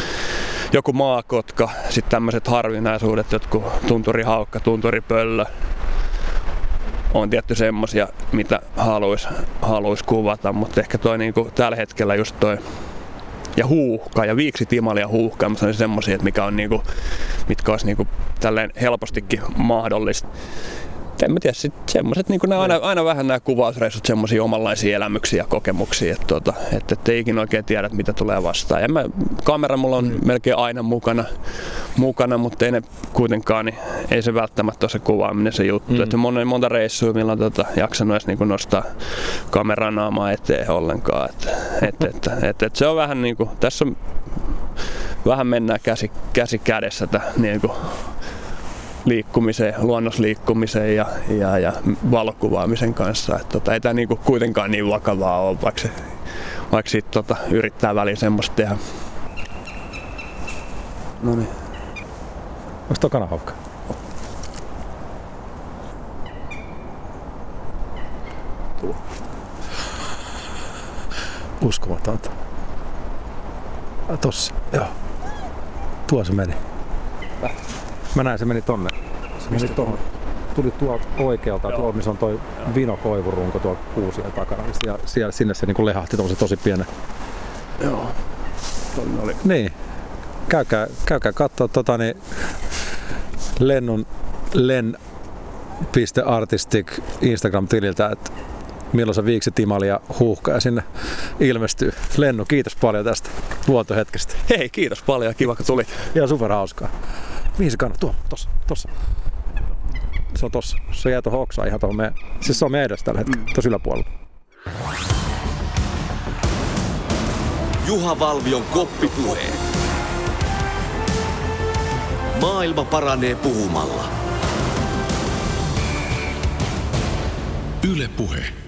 Joku maakotka, sitten tämmöiset harvinaisuudet, jotkut tunturihaukka, tunturipöllö, on tietty semmosia, mitä haluais, haluais kuvata, mutta ehkä toi niinku tällä hetkellä just toi ja huuhka ja viiksitimali ja huuhka on että mikä on niinku, mitkä olisi niinku tälleen helpostikin mahdollista. En mä tiedä, sit semmoset, niinku nää aina, aina vähän nämä kuvausreissut semmosia omanlaisia elämyksiä ja kokemuksia, että tota, et, et ei ikinä oikein tiedä, mitä tulee vastaan. Ja mä, kamera mulla on melkein aina mukana, mukana mutta ei ne kuitenkaan, niin ei se välttämättä ole se kuvaaminen se juttu. Mm. Että monta, monta reissua, millä on tota, jaksanut edes niinku nostaa kameranaamaa eteen ollenkaan. Että, et, et, et, et, et se on vähän niinku, tässä on, vähän mennään käsi, käsi kädessä tää, niinku, liikkumiseen, luonnosliikkumiseen ja, ja, ja valokuvaamisen kanssa. Et tota, ei tämä niinku kuitenkaan niin vakavaa ole, vaikka, se, vaikka sit, tota, yrittää väliin semmoista tehdä. No niin. Onko tuo kanahaukka? Uskomatonta. Ah, Tossa, joo. Tuo se meni. Mä näin, se meni tonne. Se meni tuohon. Tuli tuolta oikealta, tuolla missä on toi vinokoivurunko tuolla kuusien takana. Ja siellä, sinne se niinku lehahti tommosen tosi pienen. Joo. Tonne oli. Niin. Käykää, käykää katsoa tota niin Lennun len.artistic Instagram-tililtä, että milloin se viiksi timali ja huuhka ja sinne ilmestyy. Lennu, kiitos paljon tästä luontohetkestä. Hei, kiitos paljon. Kiva, kun tulit. Ihan super hauskaa. Mihin se kannat? Tuo, tossa, tossa. Se on tossa. Se jää tuohon oksaan ihan tuohon meidän. Siis se on meidän edessä tällä hetkellä, tossa yläpuolella. Juha Valvion koppipuhe. Maailma paranee puhumalla. Yle Puhe.